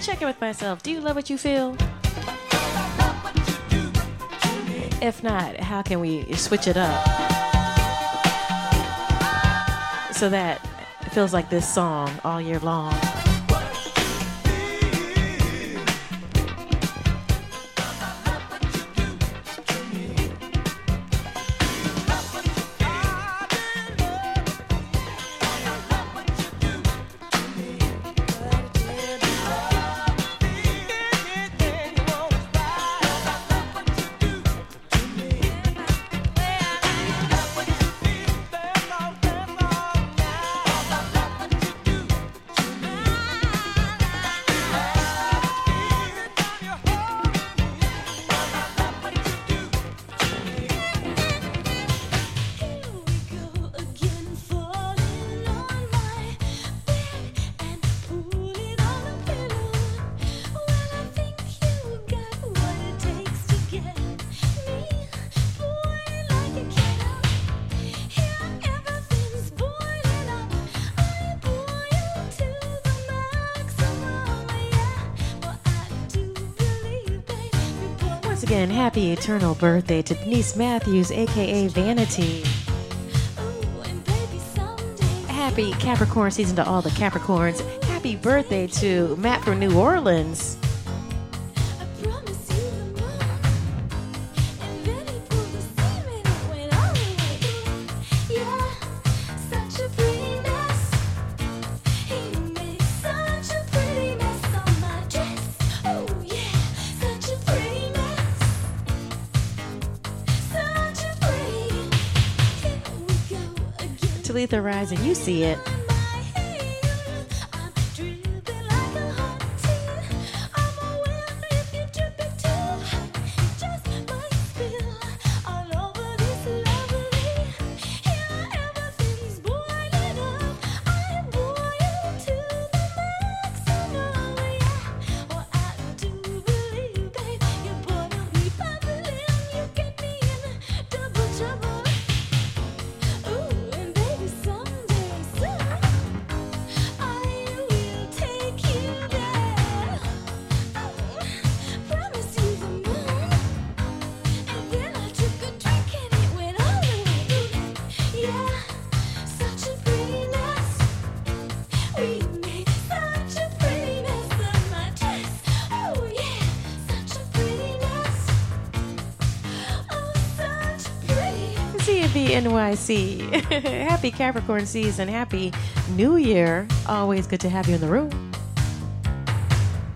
Check in with myself. Do you love what you feel? If not, how can we switch it up so that it feels like this song all year long? Birthday to Denise Matthews, aka Vanity. Happy Capricorn season to all the Capricorns. Happy birthday to Matt from New Orleans. You see it. CNB see. Happy Capricorn season. Happy New Year. Always good to have you in the room.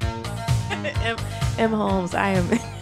M, M. Holmes, I am.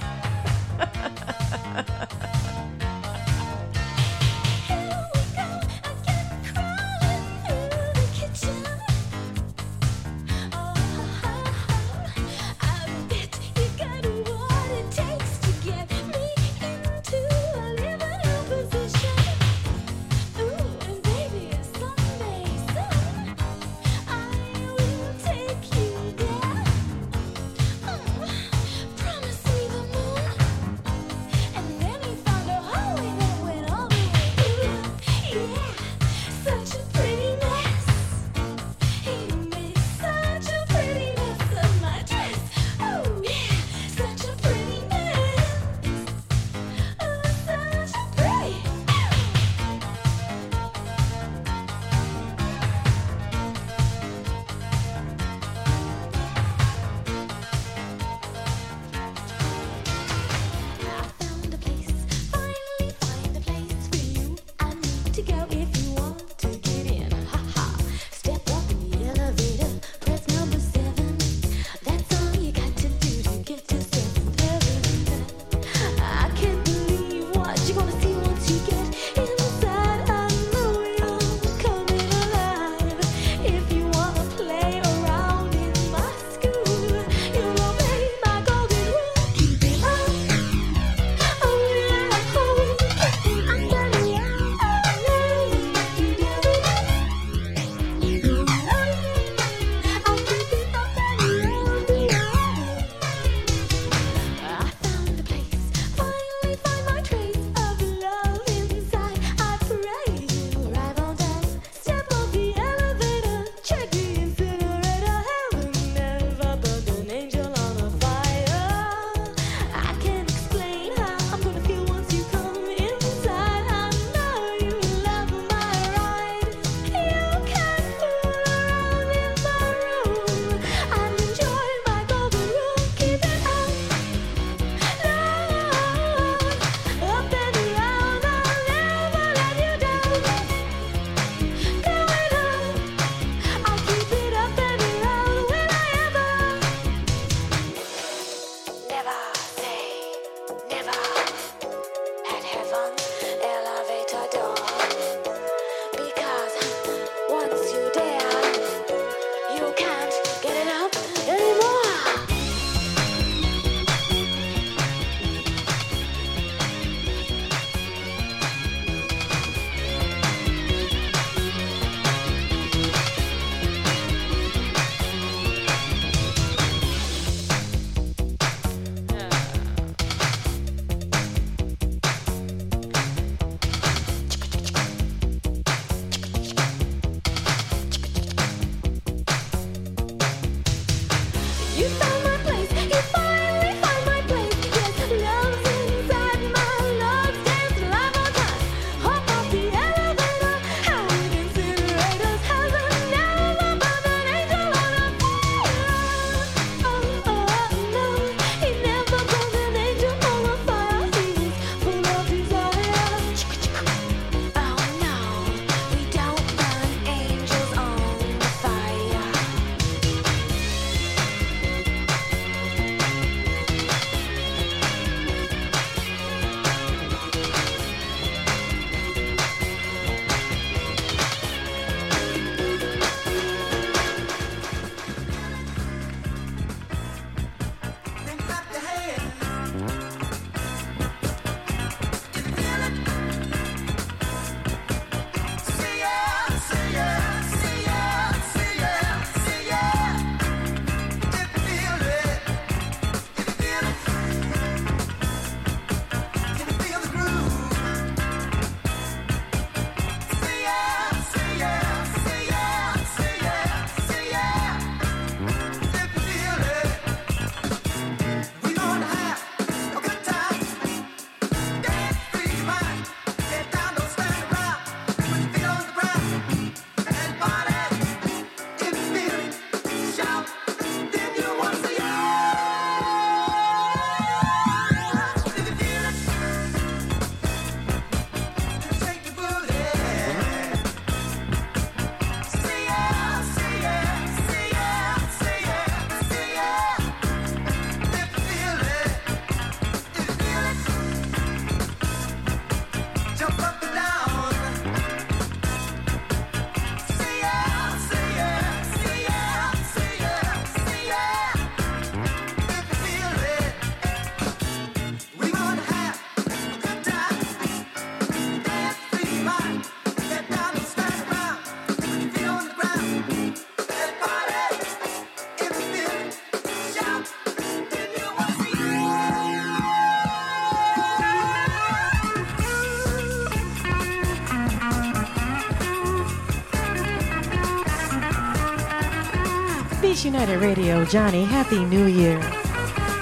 Radio. Johnny, Happy New Year.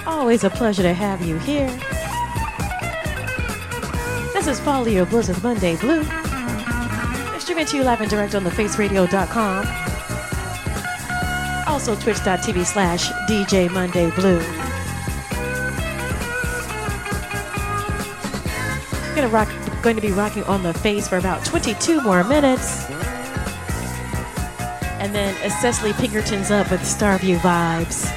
Always a pleasure to have you here. This is Follow Your with Monday Blue. Streaming to you live and direct on thefaceradio.com. Also twitch.tv slash DJ Monday Blue. Gonna rock, going to be rocking on the face for about 22 more minutes. Cecily Pinkerton's up with Starview vibes.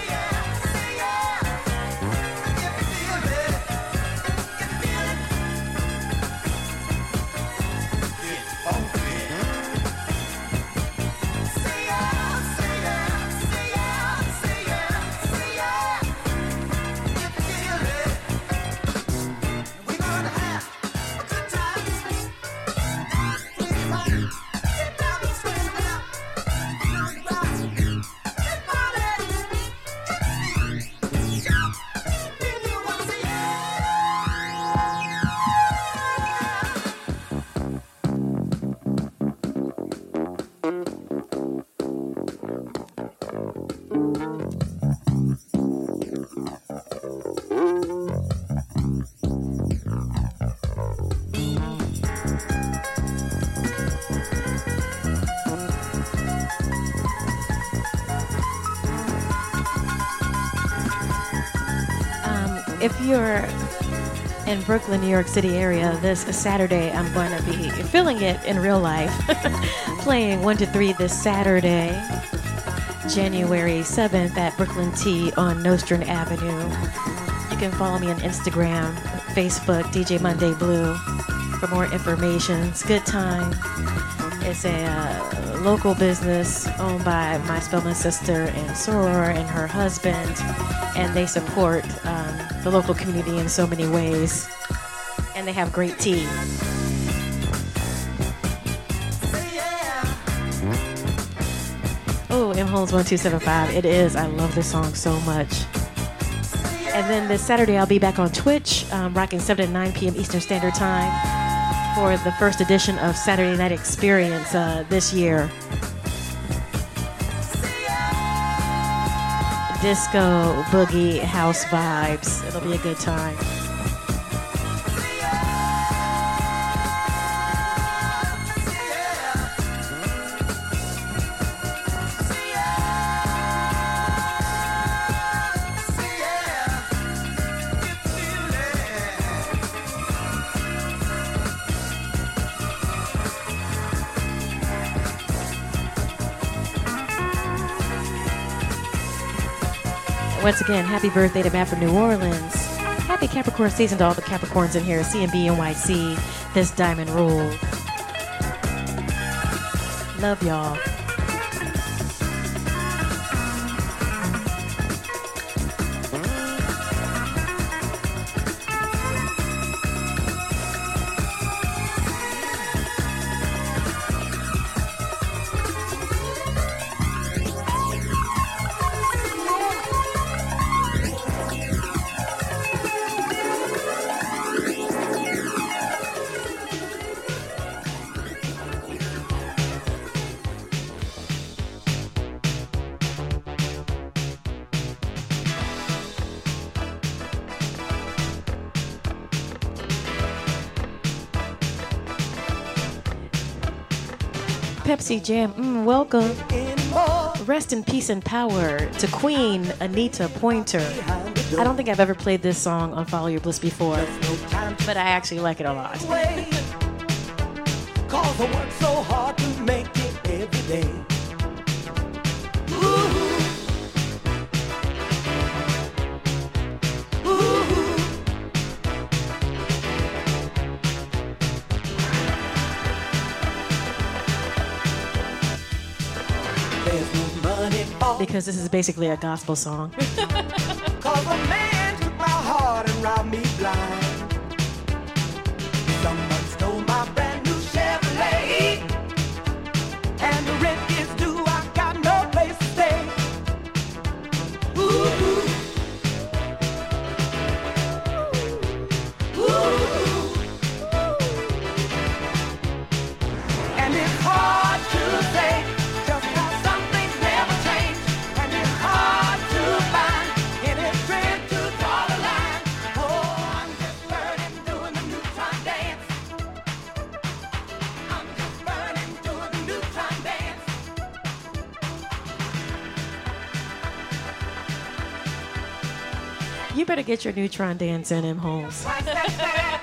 Brooklyn, New York City area, this Saturday I'm going to be feeling it in real life, playing 1 to 3 this Saturday, January 7th at Brooklyn Tea on Nostrand Avenue. You can follow me on Instagram, Facebook, DJ Monday Blue for more information. It's good time. It's a uh, local business owned by my Spelman sister and soror and her husband, and they support um, the local community in so many ways. And they have great tea. Oh, M Holmes 1275. It is. I love this song so much. And then this Saturday, I'll be back on Twitch, um, rocking 7 to 9 p.m. Eastern Standard Time for the first edition of Saturday Night Experience uh, this year. Disco, boogie, house vibes. It'll be a good time. Once again, happy birthday to Matt from New Orleans. Happy Capricorn season to all the Capricorns in here. CMB NYC, this diamond rule. Love y'all. Jam, mm, welcome. Rest in peace and power to Queen Anita Pointer. I don't think I've ever played this song on Follow Your Bliss before, but I actually like it a lot. Cause I work so hard to make it every day. Because this is basically a gospel song. Better get your neutron dance in, M. Holmes.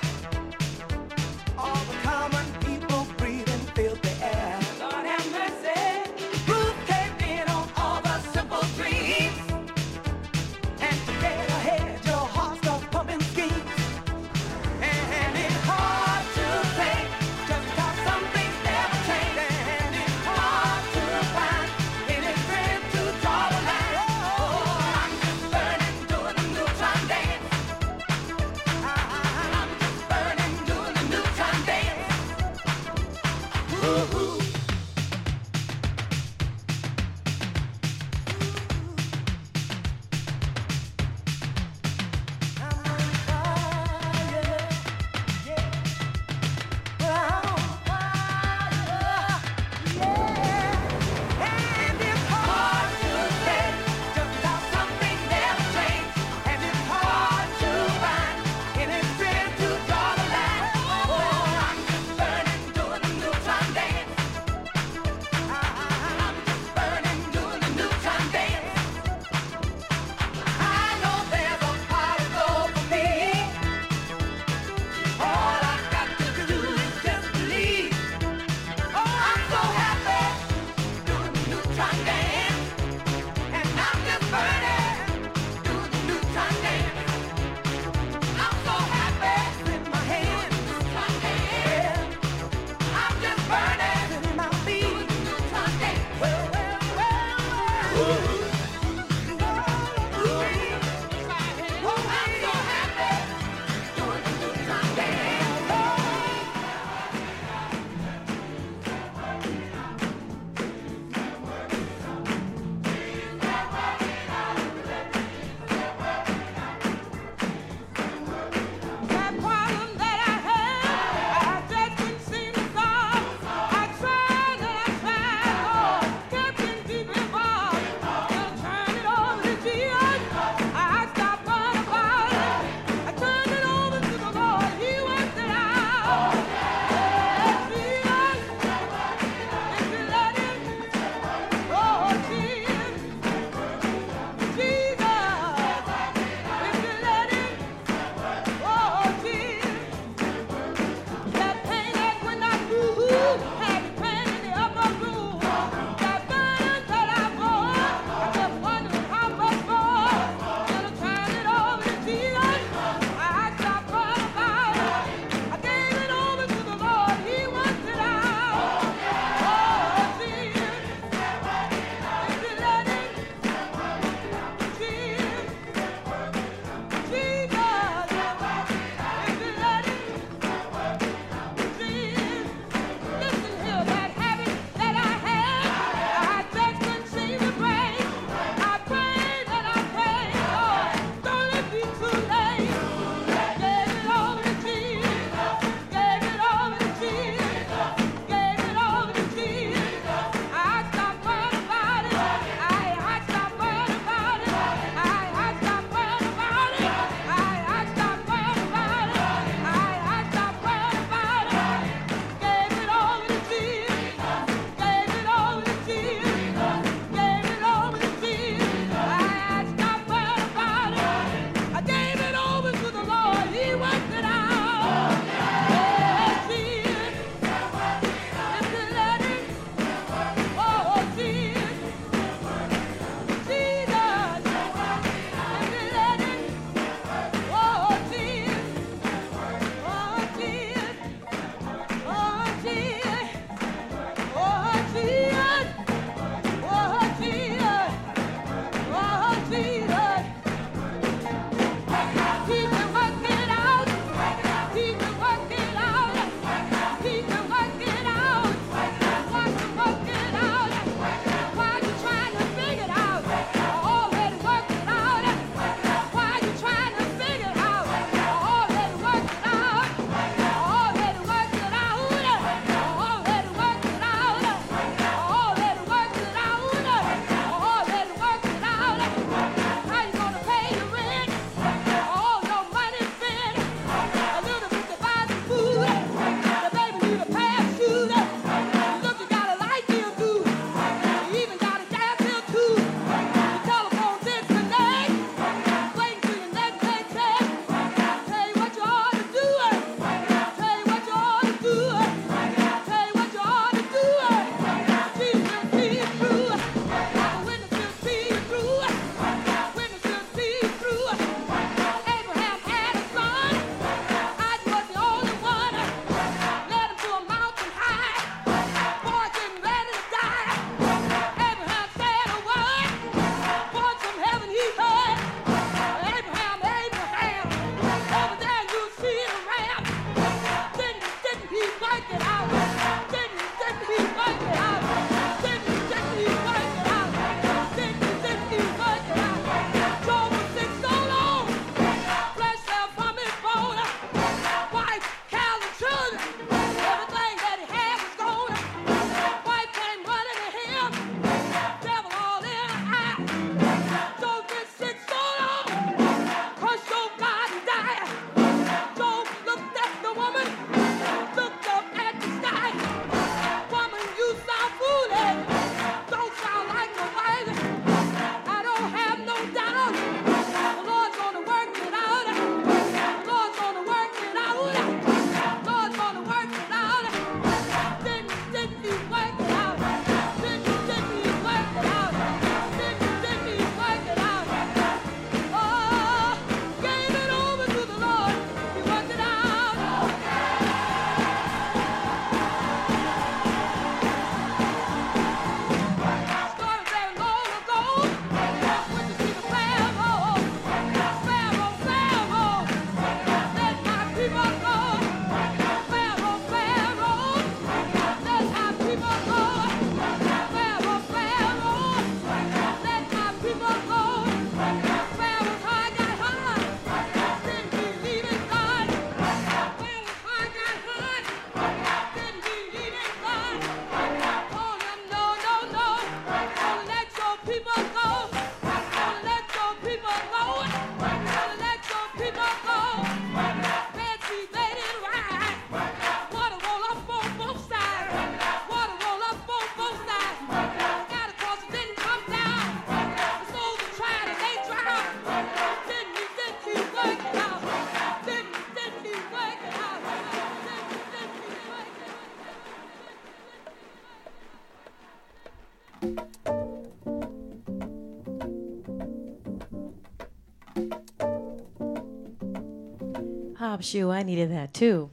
Bob shoe. I needed that too.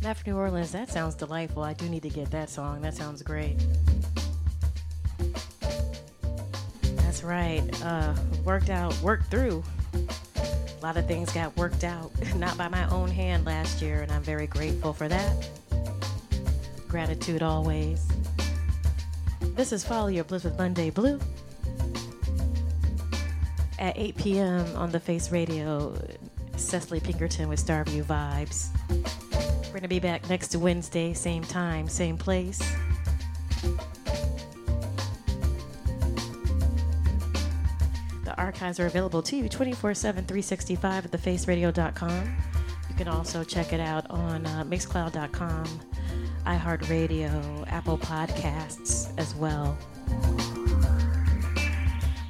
Not for New Orleans. That sounds delightful. I do need to get that song. That sounds great. That's right. Uh, worked out, worked through. A lot of things got worked out, not by my own hand last year, and I'm very grateful for that. Gratitude always. This is Follow Your Bliss with Monday Blue. At 8 p.m. on the Face Radio, Cecily Pinkerton with Starview Vibes. We're going to be back next Wednesday, same time, same place. The archives are available to you 24 7, 365 at thefaceradio.com. You can also check it out on uh, mixcloud.com, iHeartRadio, Apple Podcasts as well.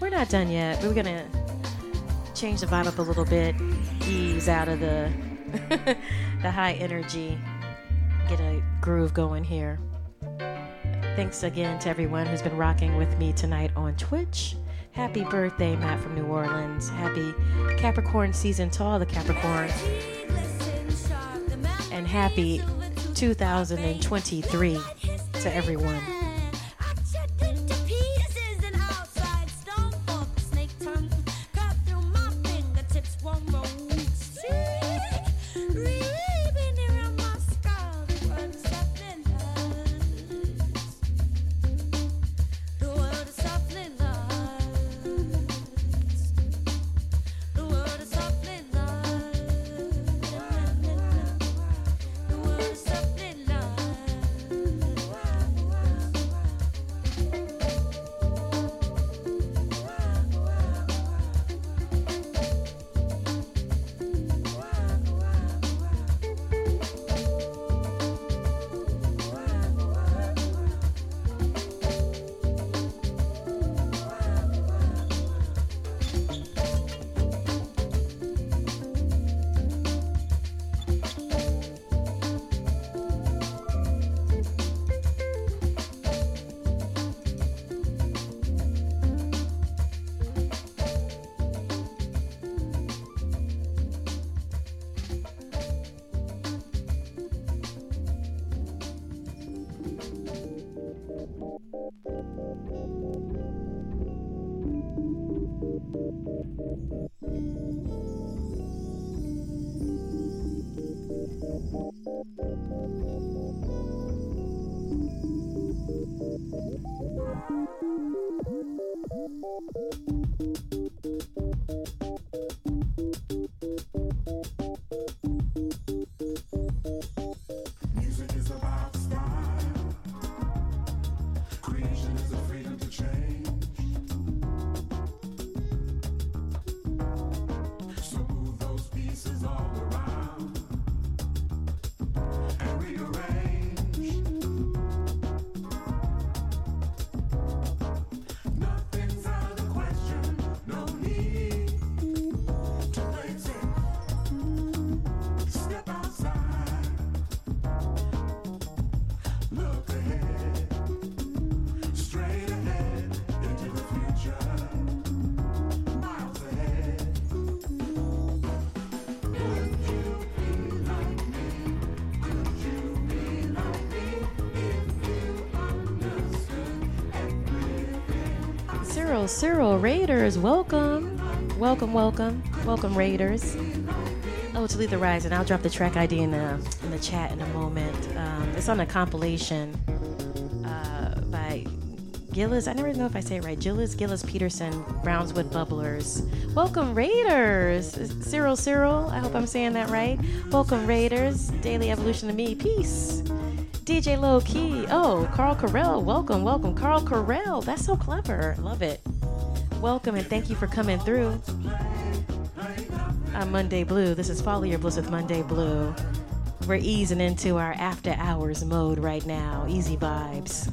We're not done yet. We're going to change the vibe up a little bit, ease out of the the high energy, get a groove going here. Thanks again to everyone who's been rocking with me tonight on Twitch. Happy birthday, Matt from New Orleans. Happy Capricorn season to all the Capricorns. And happy 2023 to everyone. Cyril, Raiders, welcome. Welcome, welcome. Welcome, Raiders. Oh, to lead the rise, and I'll drop the track ID in the in the chat in a moment. Um, it's on a compilation uh, by Gillis. I never know if I say it right. Gillis, Gillis Peterson, Brownswood Bubblers. Welcome, Raiders. Cyril, Cyril. I hope I'm saying that right. Welcome, Raiders. Daily Evolution to Me. Peace. DJ Low Key. Oh, Carl Carell. Welcome, welcome. Carl Carell. That's so clever. Love it. Welcome and thank you for coming through. I'm Monday Blue. This is Follow Your Bliss with Monday Blue. We're easing into our after hours mode right now. Easy vibes.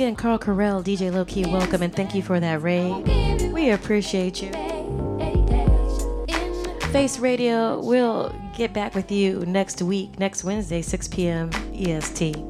Again, Carl Carell, DJ Low Key, welcome and thank you for that raid. We appreciate you. Face Radio, we'll get back with you next week, next Wednesday, 6 p.m. EST.